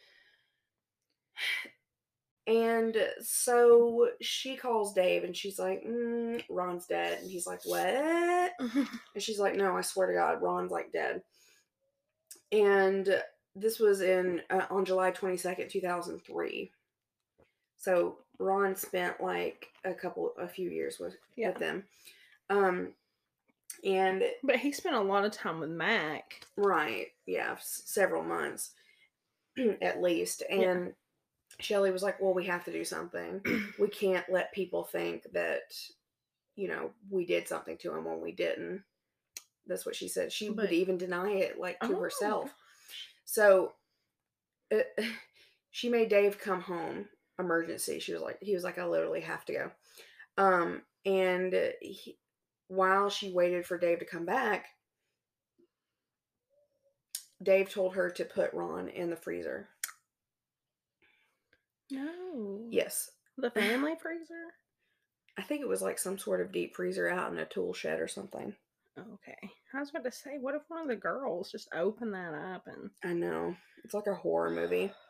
and so she calls Dave and she's like, mm, Ron's dead. And he's like, What? And she's like, No, I swear to God, Ron's like dead. And this was in uh, on July 22nd, 2003. So Ron spent like a couple, a few years with, Yeah. with them. Um, and but he spent a lot of time with Mac. Right. Yeah. s- Several months at least. And Shelly was like, well, we have to do something. we can't let people think that, you know, we did something to him when we didn't. That's what she said. She But- would even deny it, like to Oh. herself. So uh, she made Dave come home emergency. She was like, he was like, I literally have to go. Um, and he, while she waited for Dave to come back, Dave told her to put Ron in the freezer. No. Yes. The family freezer? I think it was like some sort of deep freezer out in a tool shed or something. Okay. I was about to say, what if one of the girls just opened that up and I know. It's like a horror movie.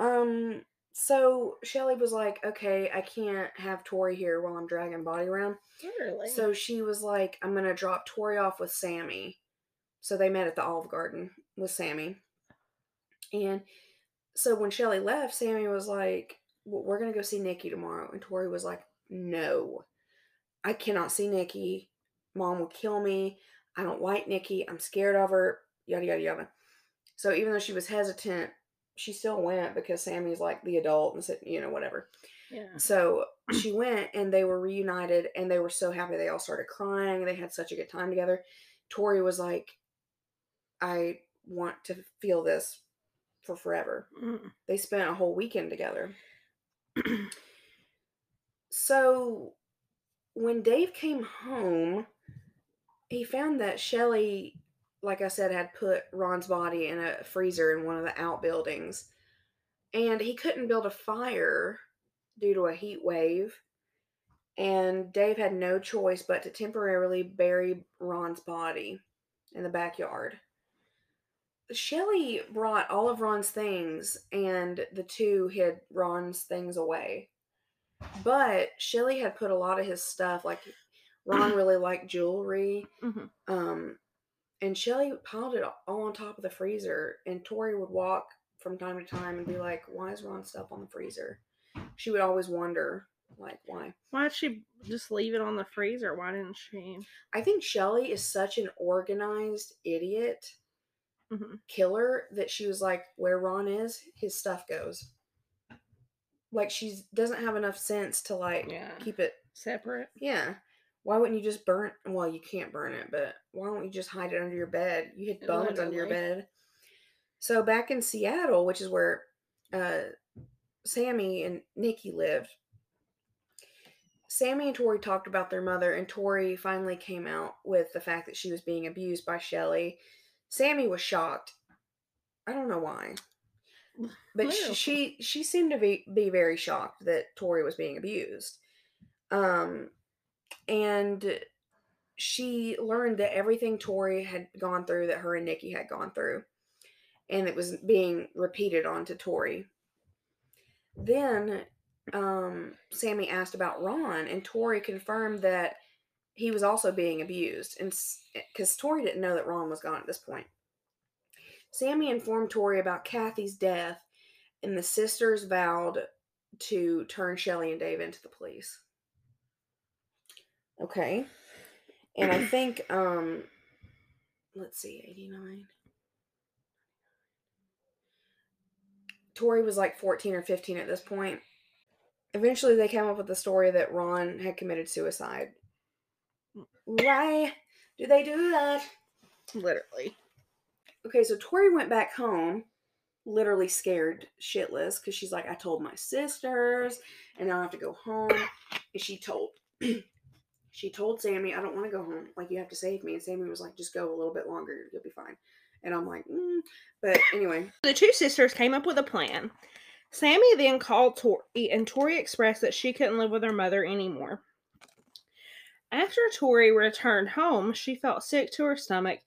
Um so Shelly was like, "Okay, I can't have Tori here while I'm dragging body around." literally? So she was like, I'm gonna drop Tori off with Sammy. So they met at the Olive Garden with Sammy. And so when Shelly left, Sammy was like, well, We're gonna go see Nikki tomorrow. And Tori was like, No, I cannot see Nikki. Mom will kill me. I don't like Nikki. I'm scared of her. Yada, yada, yada. So even though she was hesitant, she still went because Sammy's like the adult and said, you know, whatever. yeah. So she went and they were reunited and they were so happy. They all started crying. They had such a good time together. Tori was like, I want to feel this for forever. Mm. They spent a whole weekend together. so when Dave came home, he found that Shelly, like I said, had put Ron's body in a freezer in one of the outbuildings. And he couldn't build a fire due to a heat wave. And Dave had no choice but to temporarily bury Ron's body in the backyard. Shelly brought all of Ron's things, and the two hid Ron's things away. But Shelly had put a lot of his stuff, like Ron really liked jewelry, Mhm. um, and Shelly piled it all on top of the freezer. And Tori would walk from time to time and be like, "Why is Ron's stuff on the freezer?" She would always wonder, like, why. Why'd she just leave it on the freezer? Why didn't she? I think Shelly is such an organized idiot Mhm. killer that she was like, where Ron is, his stuff goes. Like she doesn't have enough sense to like Yeah. keep it. Separate? Yeah. Why wouldn't you just burn? Well, you can't burn it, but why don't you just hide it under your bed? You had bones under your bed. So back in Seattle, which is where uh, Sammy and Nikki lived, Sammy and Tori talked about their mother, and Tori finally came out with the fact that she was being abused by Shelly. Sammy was shocked. I don't know why. But she, she she seemed to be, be very shocked that Tori was being abused. Um and she learned that everything Tori had gone through that her and Nikki had gone through. And it was being repeated onto Tori. Then um, Sammy asked about Ron, and Tori confirmed that he was also being abused, and because Tori didn't know that Ron was gone at this point. Sammy informed Tori about Kathy's death, and the sisters vowed to turn Shelly and Dave into the police. Okay, and I think um, let's see, eighty nine. Tori was like 14 or 15 at this point. Eventually, they came up with the story that Ron had committed suicide. Why do they do that? Literally. Okay, so Tori went back home, literally scared shitless because she's like, I told my sisters, and now I have to go home. And she told, she told Sammy, I don't want to go home. Like you have to save me. And Sammy was like, just go a little bit longer, you'll be fine. And I'm like, mm. but anyway, The two sisters came up with a plan. Sammy then called Tori, and Tori expressed that she couldn't live with her mother anymore. After Tori returned home, she felt sick to her stomach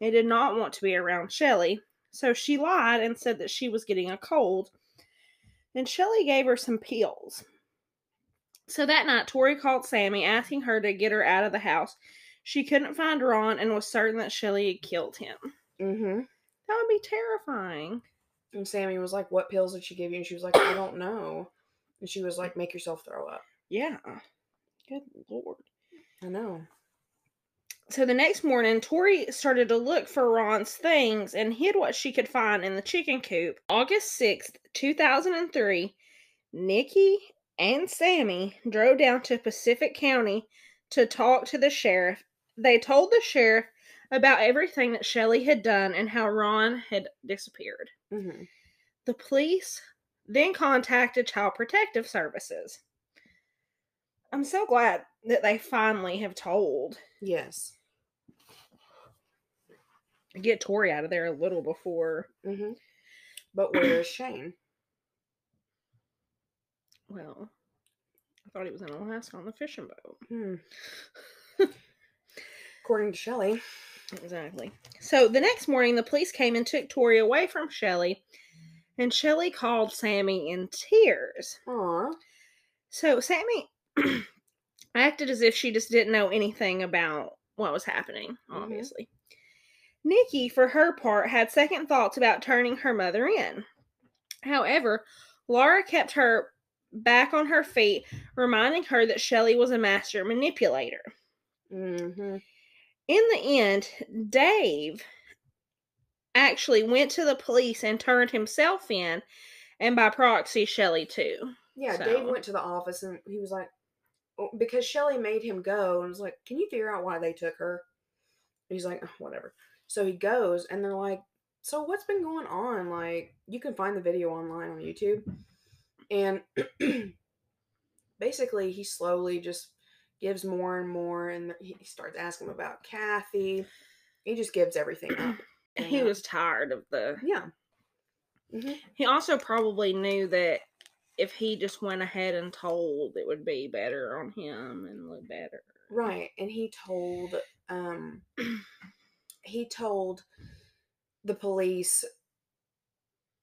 and did not want to be around Shelly, so she lied and said that she was getting a cold. And Shelly gave her some pills. So that night, Tori called Sammy, asking her to get her out of the house. She couldn't find Ron and was certain that Shelly had killed him. mm-hmm. That would be terrifying. And Sammy was like, What pills did she give you? And she was like, I don't know. And she was like, Make yourself throw up. Yeah. Good lord. I know. So the next morning, Tori started to look for Ron's things and hid what she could find in the chicken coop. August 6th, 2003, Nikki and Sammy drove down to Pacific County to talk to the sheriff. They told the sheriff about everything that Shelly had done and how Ron had disappeared. Mm-hmm. The police then contacted Child Protective Services. I'm so glad that they finally have told. Yes. Get Tori out of there a little before. Mm-hmm. But where is Shane? Well, I thought he was in Alaska on the fishing boat. Hmm. According to Shelly. Exactly. So the next morning, the police came and took Tori away from Shelly, and Shelly called Sammy in tears. Aw. So Sammy acted as if she just didn't know anything about what was happening, Mhm. obviously. Nikki, for her part, had second thoughts about turning her mother in. However, Laura kept her back on her feet, reminding her that Shelly was a master manipulator. Mm-hmm. In the end, Dave actually went to the police and turned himself in, and by proxy, Shelley too. Yeah, Dave went to the office and he was like, oh, because Shelly made him go and was like, can you figure out why they took her? And he's like, "Oh, whatever. So he goes and they're like, so what's been going on? Like, you can find the video online on YouTube. And basically, he slowly just gives more and more, and he starts asking him about Kathy. He just gives everything up. He Yeah. was tired of the. Yeah. hmm He also probably knew that if he just went ahead and told, it would be better on him and look better. Right. And he told um he told the police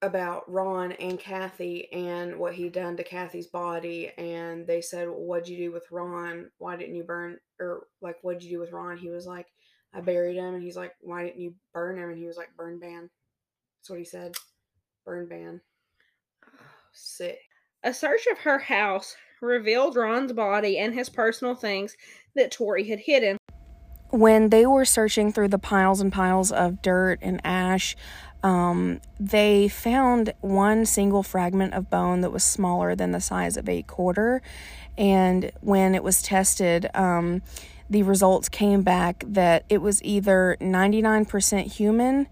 about Ron and Kathy and what he'd done to Kathy's body and they said, well, What'd you do with Ron? Why didn't you burn or like what'd you do with Ron? He was like, I buried him and he's like, Why didn't you burn him? And he was like, Burn ban. That's what he said. Burn ban. Sick. A search of her house revealed Ron's body and his personal things that Tori had hidden. when they were searching through the piles and piles of dirt and ash, um, they found one single fragment of bone that was smaller than the size of a quarter. And when it was tested, um, the results came back that it was either 99% human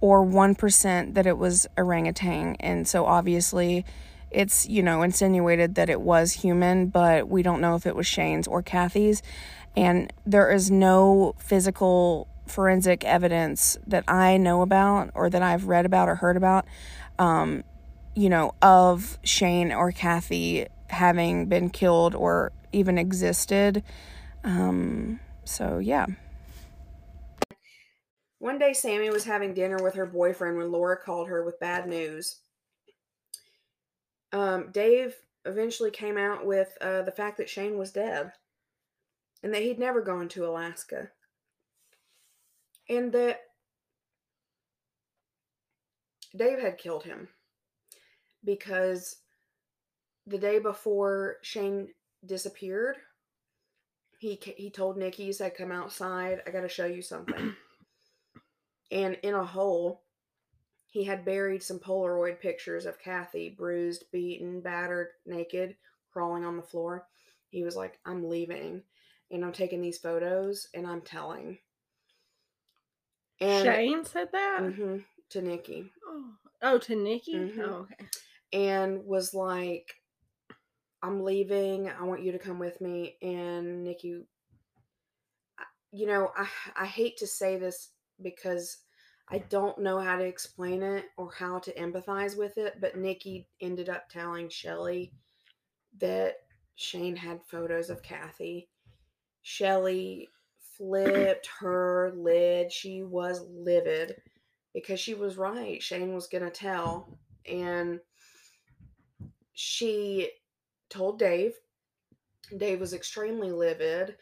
or 1% that it was orangutan. And so obviously, it's, you know, insinuated that it was human, but we don't know if it was Shane's or Kathy's. And there is no physical forensic evidence that I know about or that I've read about or heard about, um, you know, of Shane or Kathy having been killed or even existed. Um, so, yeah. One day, Sammy was having dinner with her boyfriend when Laura called her with bad news. Um, Dave eventually came out with uh, the fact that Shane was dead and that he'd never gone to Alaska. And that Dave had killed him because the day before Shane disappeared, he he told Nikki, he said, "Come outside. I got to show you something." and in a hole, he had buried some Polaroid pictures of Kathy, bruised, beaten, battered, naked, crawling on the floor. He was like, I'm leaving and I'm taking these photos and I'm telling. And Shane said that? Mm-hmm, to Nikki. Oh, oh to Nikki? Mm-hmm. Oh, okay. And was like, I'm leaving. I want you to come with me. And Nikki, you know, I, I hate to say this because I don't know how to explain it or how to empathize with it, but Nikki ended up telling Shelly that Shane had photos of Kathy. Shelly flipped her lid. She was livid because she was right. Shane was going to tell. And she told Dave. Dave was extremely livid.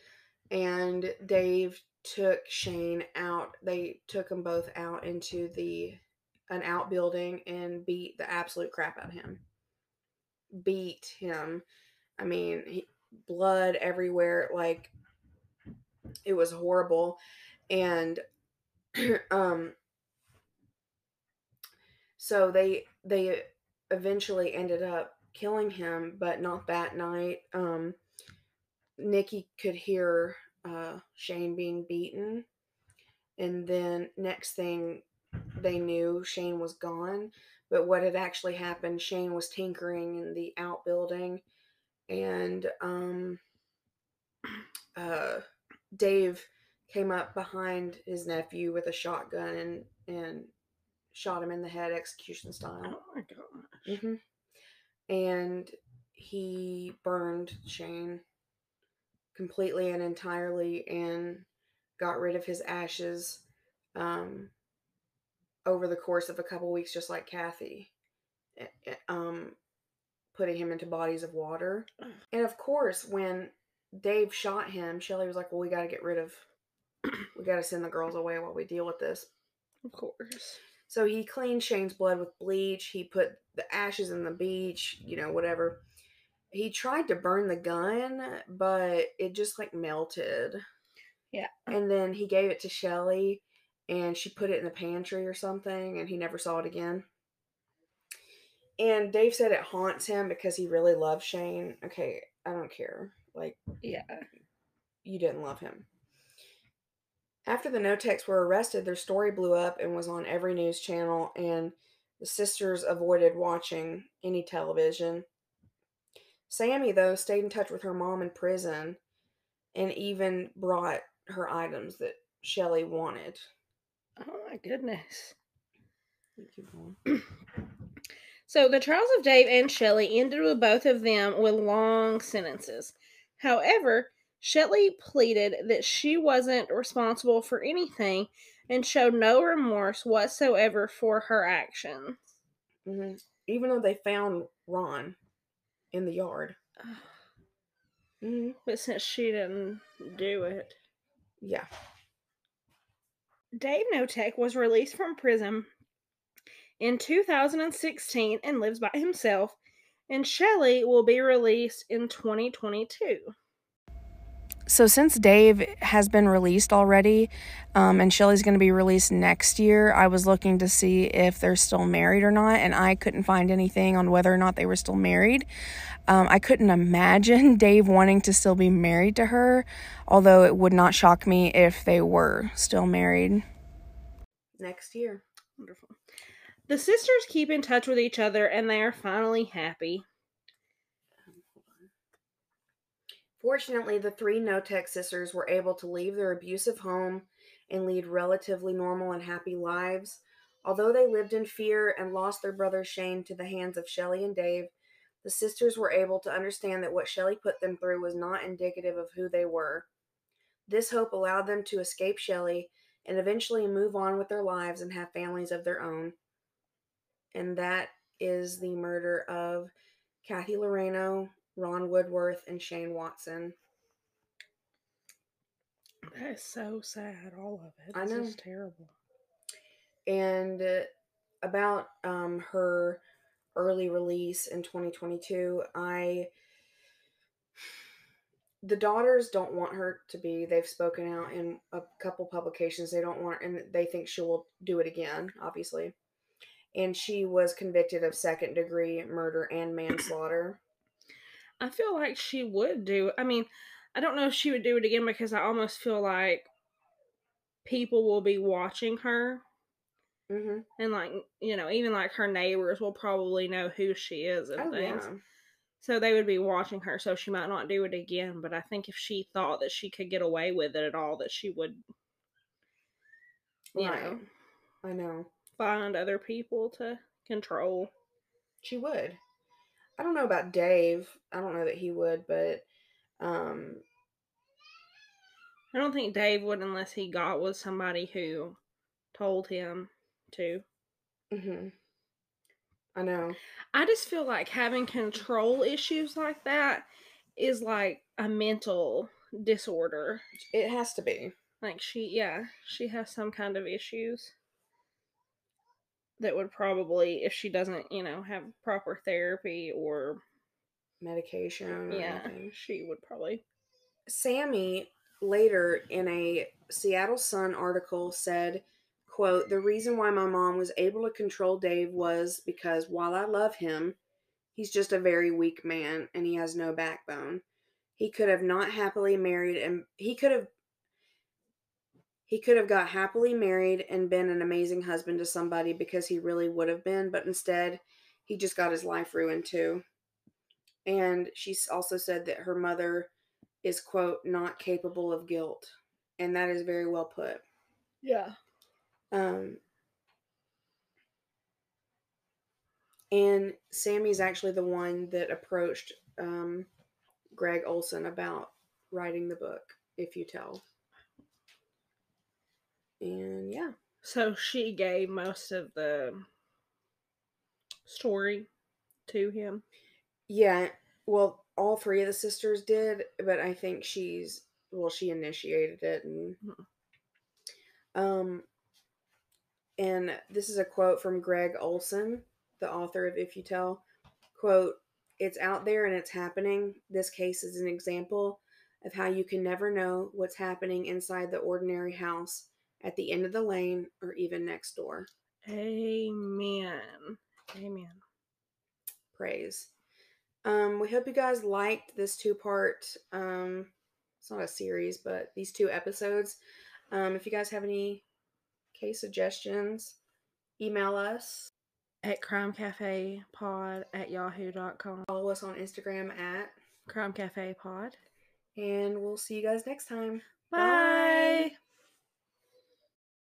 And Dave took Shane out. They took them both out into the an outbuilding and beat the absolute crap out of him. Beat him. I mean, he, blood everywhere. Like it was horrible, and um, so they they eventually ended up killing him, but not that night. Um, Nikki could hear uh, Shane being beaten. And then next thing they knew, Shane was gone. But what had actually happened, Shane was tinkering in the outbuilding. And um, uh, Dave came up behind his nephew with a shotgun and, and shot him in the head execution style. Oh my gosh. Mm-hmm. And he burned Shane completely and entirely and got rid of his ashes um, over the course of a couple weeks, just like Kathy, um, putting him into bodies of water. And of course, when Dave shot him, Shelly was like, Well, we got to get rid of, we got to send the girls away while we deal with this. Of course. So he cleaned Shane's blood with bleach. He put the ashes in the beach, you know, whatever he tried to burn the gun, but it just like melted. Yeah. And then he gave it to Shelly and she put it in the pantry or something and he never saw it again. And Dave said it haunts him because he really loves Shane. Okay, I don't care. Like, yeah. You didn't love him. After the Knoteks were arrested, their story blew up and was on every news channel, and the sisters avoided watching any television. Sammy, though, stayed in touch with her mom in prison and even brought her items that Shelly wanted. Oh my goodness. so the trials of Dave and Shelly ended with both of them with long sentences. However, Shelly pleaded that she wasn't responsible for anything and showed no remorse whatsoever for her actions. Mm-hmm. Even though they found Ron in the yard. Mm-hmm. But since she didn't do it. Yeah. Dave Knotek was released from prison in 2016 and lives by himself, and Shelly will be released in 2022. So, since Dave has been released already, um, and Shelly's going to be released next year, I was looking to see if they're still married or not, and I couldn't find anything on whether or not they were still married. Um, I couldn't imagine Dave wanting to still be married to her, although it would not shock me if they were still married. Next year. The sisters keep in touch with each other, and they are finally happy. Fortunately, the three Knotek sisters were able to leave their abusive home and lead relatively normal and happy lives. Although they lived in fear and lost their brother Shane to the hands of Shelly and Dave, the sisters were able to understand that what Shelly put them through was not indicative of who they were. This hope allowed them to escape Shelly and eventually move on with their lives and have families of their own. And that is the murder of Kathy Loreno, Ron Woodworth, and Shane Watson. That is so sad, all of it. I know. It's terrible. And uh, about um, her early release in 2022, I. The daughters don't want her to be. They've spoken out in a couple publications. They don't want, and they think she will do it again, obviously. And she was convicted of second degree murder and manslaughter. I feel like she would do. I mean, I don't know if she would do it again because I almost feel like people will be watching her Mm-hmm. and like you know even like her neighbors will probably know who she is and Oh, things yeah. so they would be watching her so she might not do it again but i think if she thought that she could get away with it at all that she would you Right. know I know. Find other people to control She would. I don't know about Dave. I don't know that he would, but um i don't think dave would unless he got with somebody who told him to hmm I know. i just feel like having control issues like that is like a mental disorder It has to be. Like she, yeah, she has some kind of issues that would probably, if she doesn't, you know, have proper therapy or Medication or yeah, anything. she would probably. Sammy later in a Seattle Sun article said, quote, "The reason why my mom was able to control Dave was because while I love him, he's just a very weak man and he has no backbone. He could have not happily married and he could have he could have got happily married and been an amazing husband to somebody because he really would have been, but instead he just got his life ruined too." And she also said that her mother is quote not capable of guilt and that is very well put Yeah. um and sammy's actually the one that approached um Gregg Olsen about writing the book if you tell and yeah. So she gave most of the story to him. yeah well all three of the sisters did but i think she's well she initiated it and um and this is a quote from Gregg Olsen the author of if you tell. Quote it's out there and it's happening. This case is an example of how you can never know what's happening inside the ordinary house at the end of the lane or even next door Amen. Amen. praise um we hope you guys liked this two part um it's not a series but these two episodes um if you guys have any case suggestions email us At Crime Cafe Pod at yahoo.com. follow us on instagram at Crime Cafe Pod. and we'll see you guys next time Bye. Bye.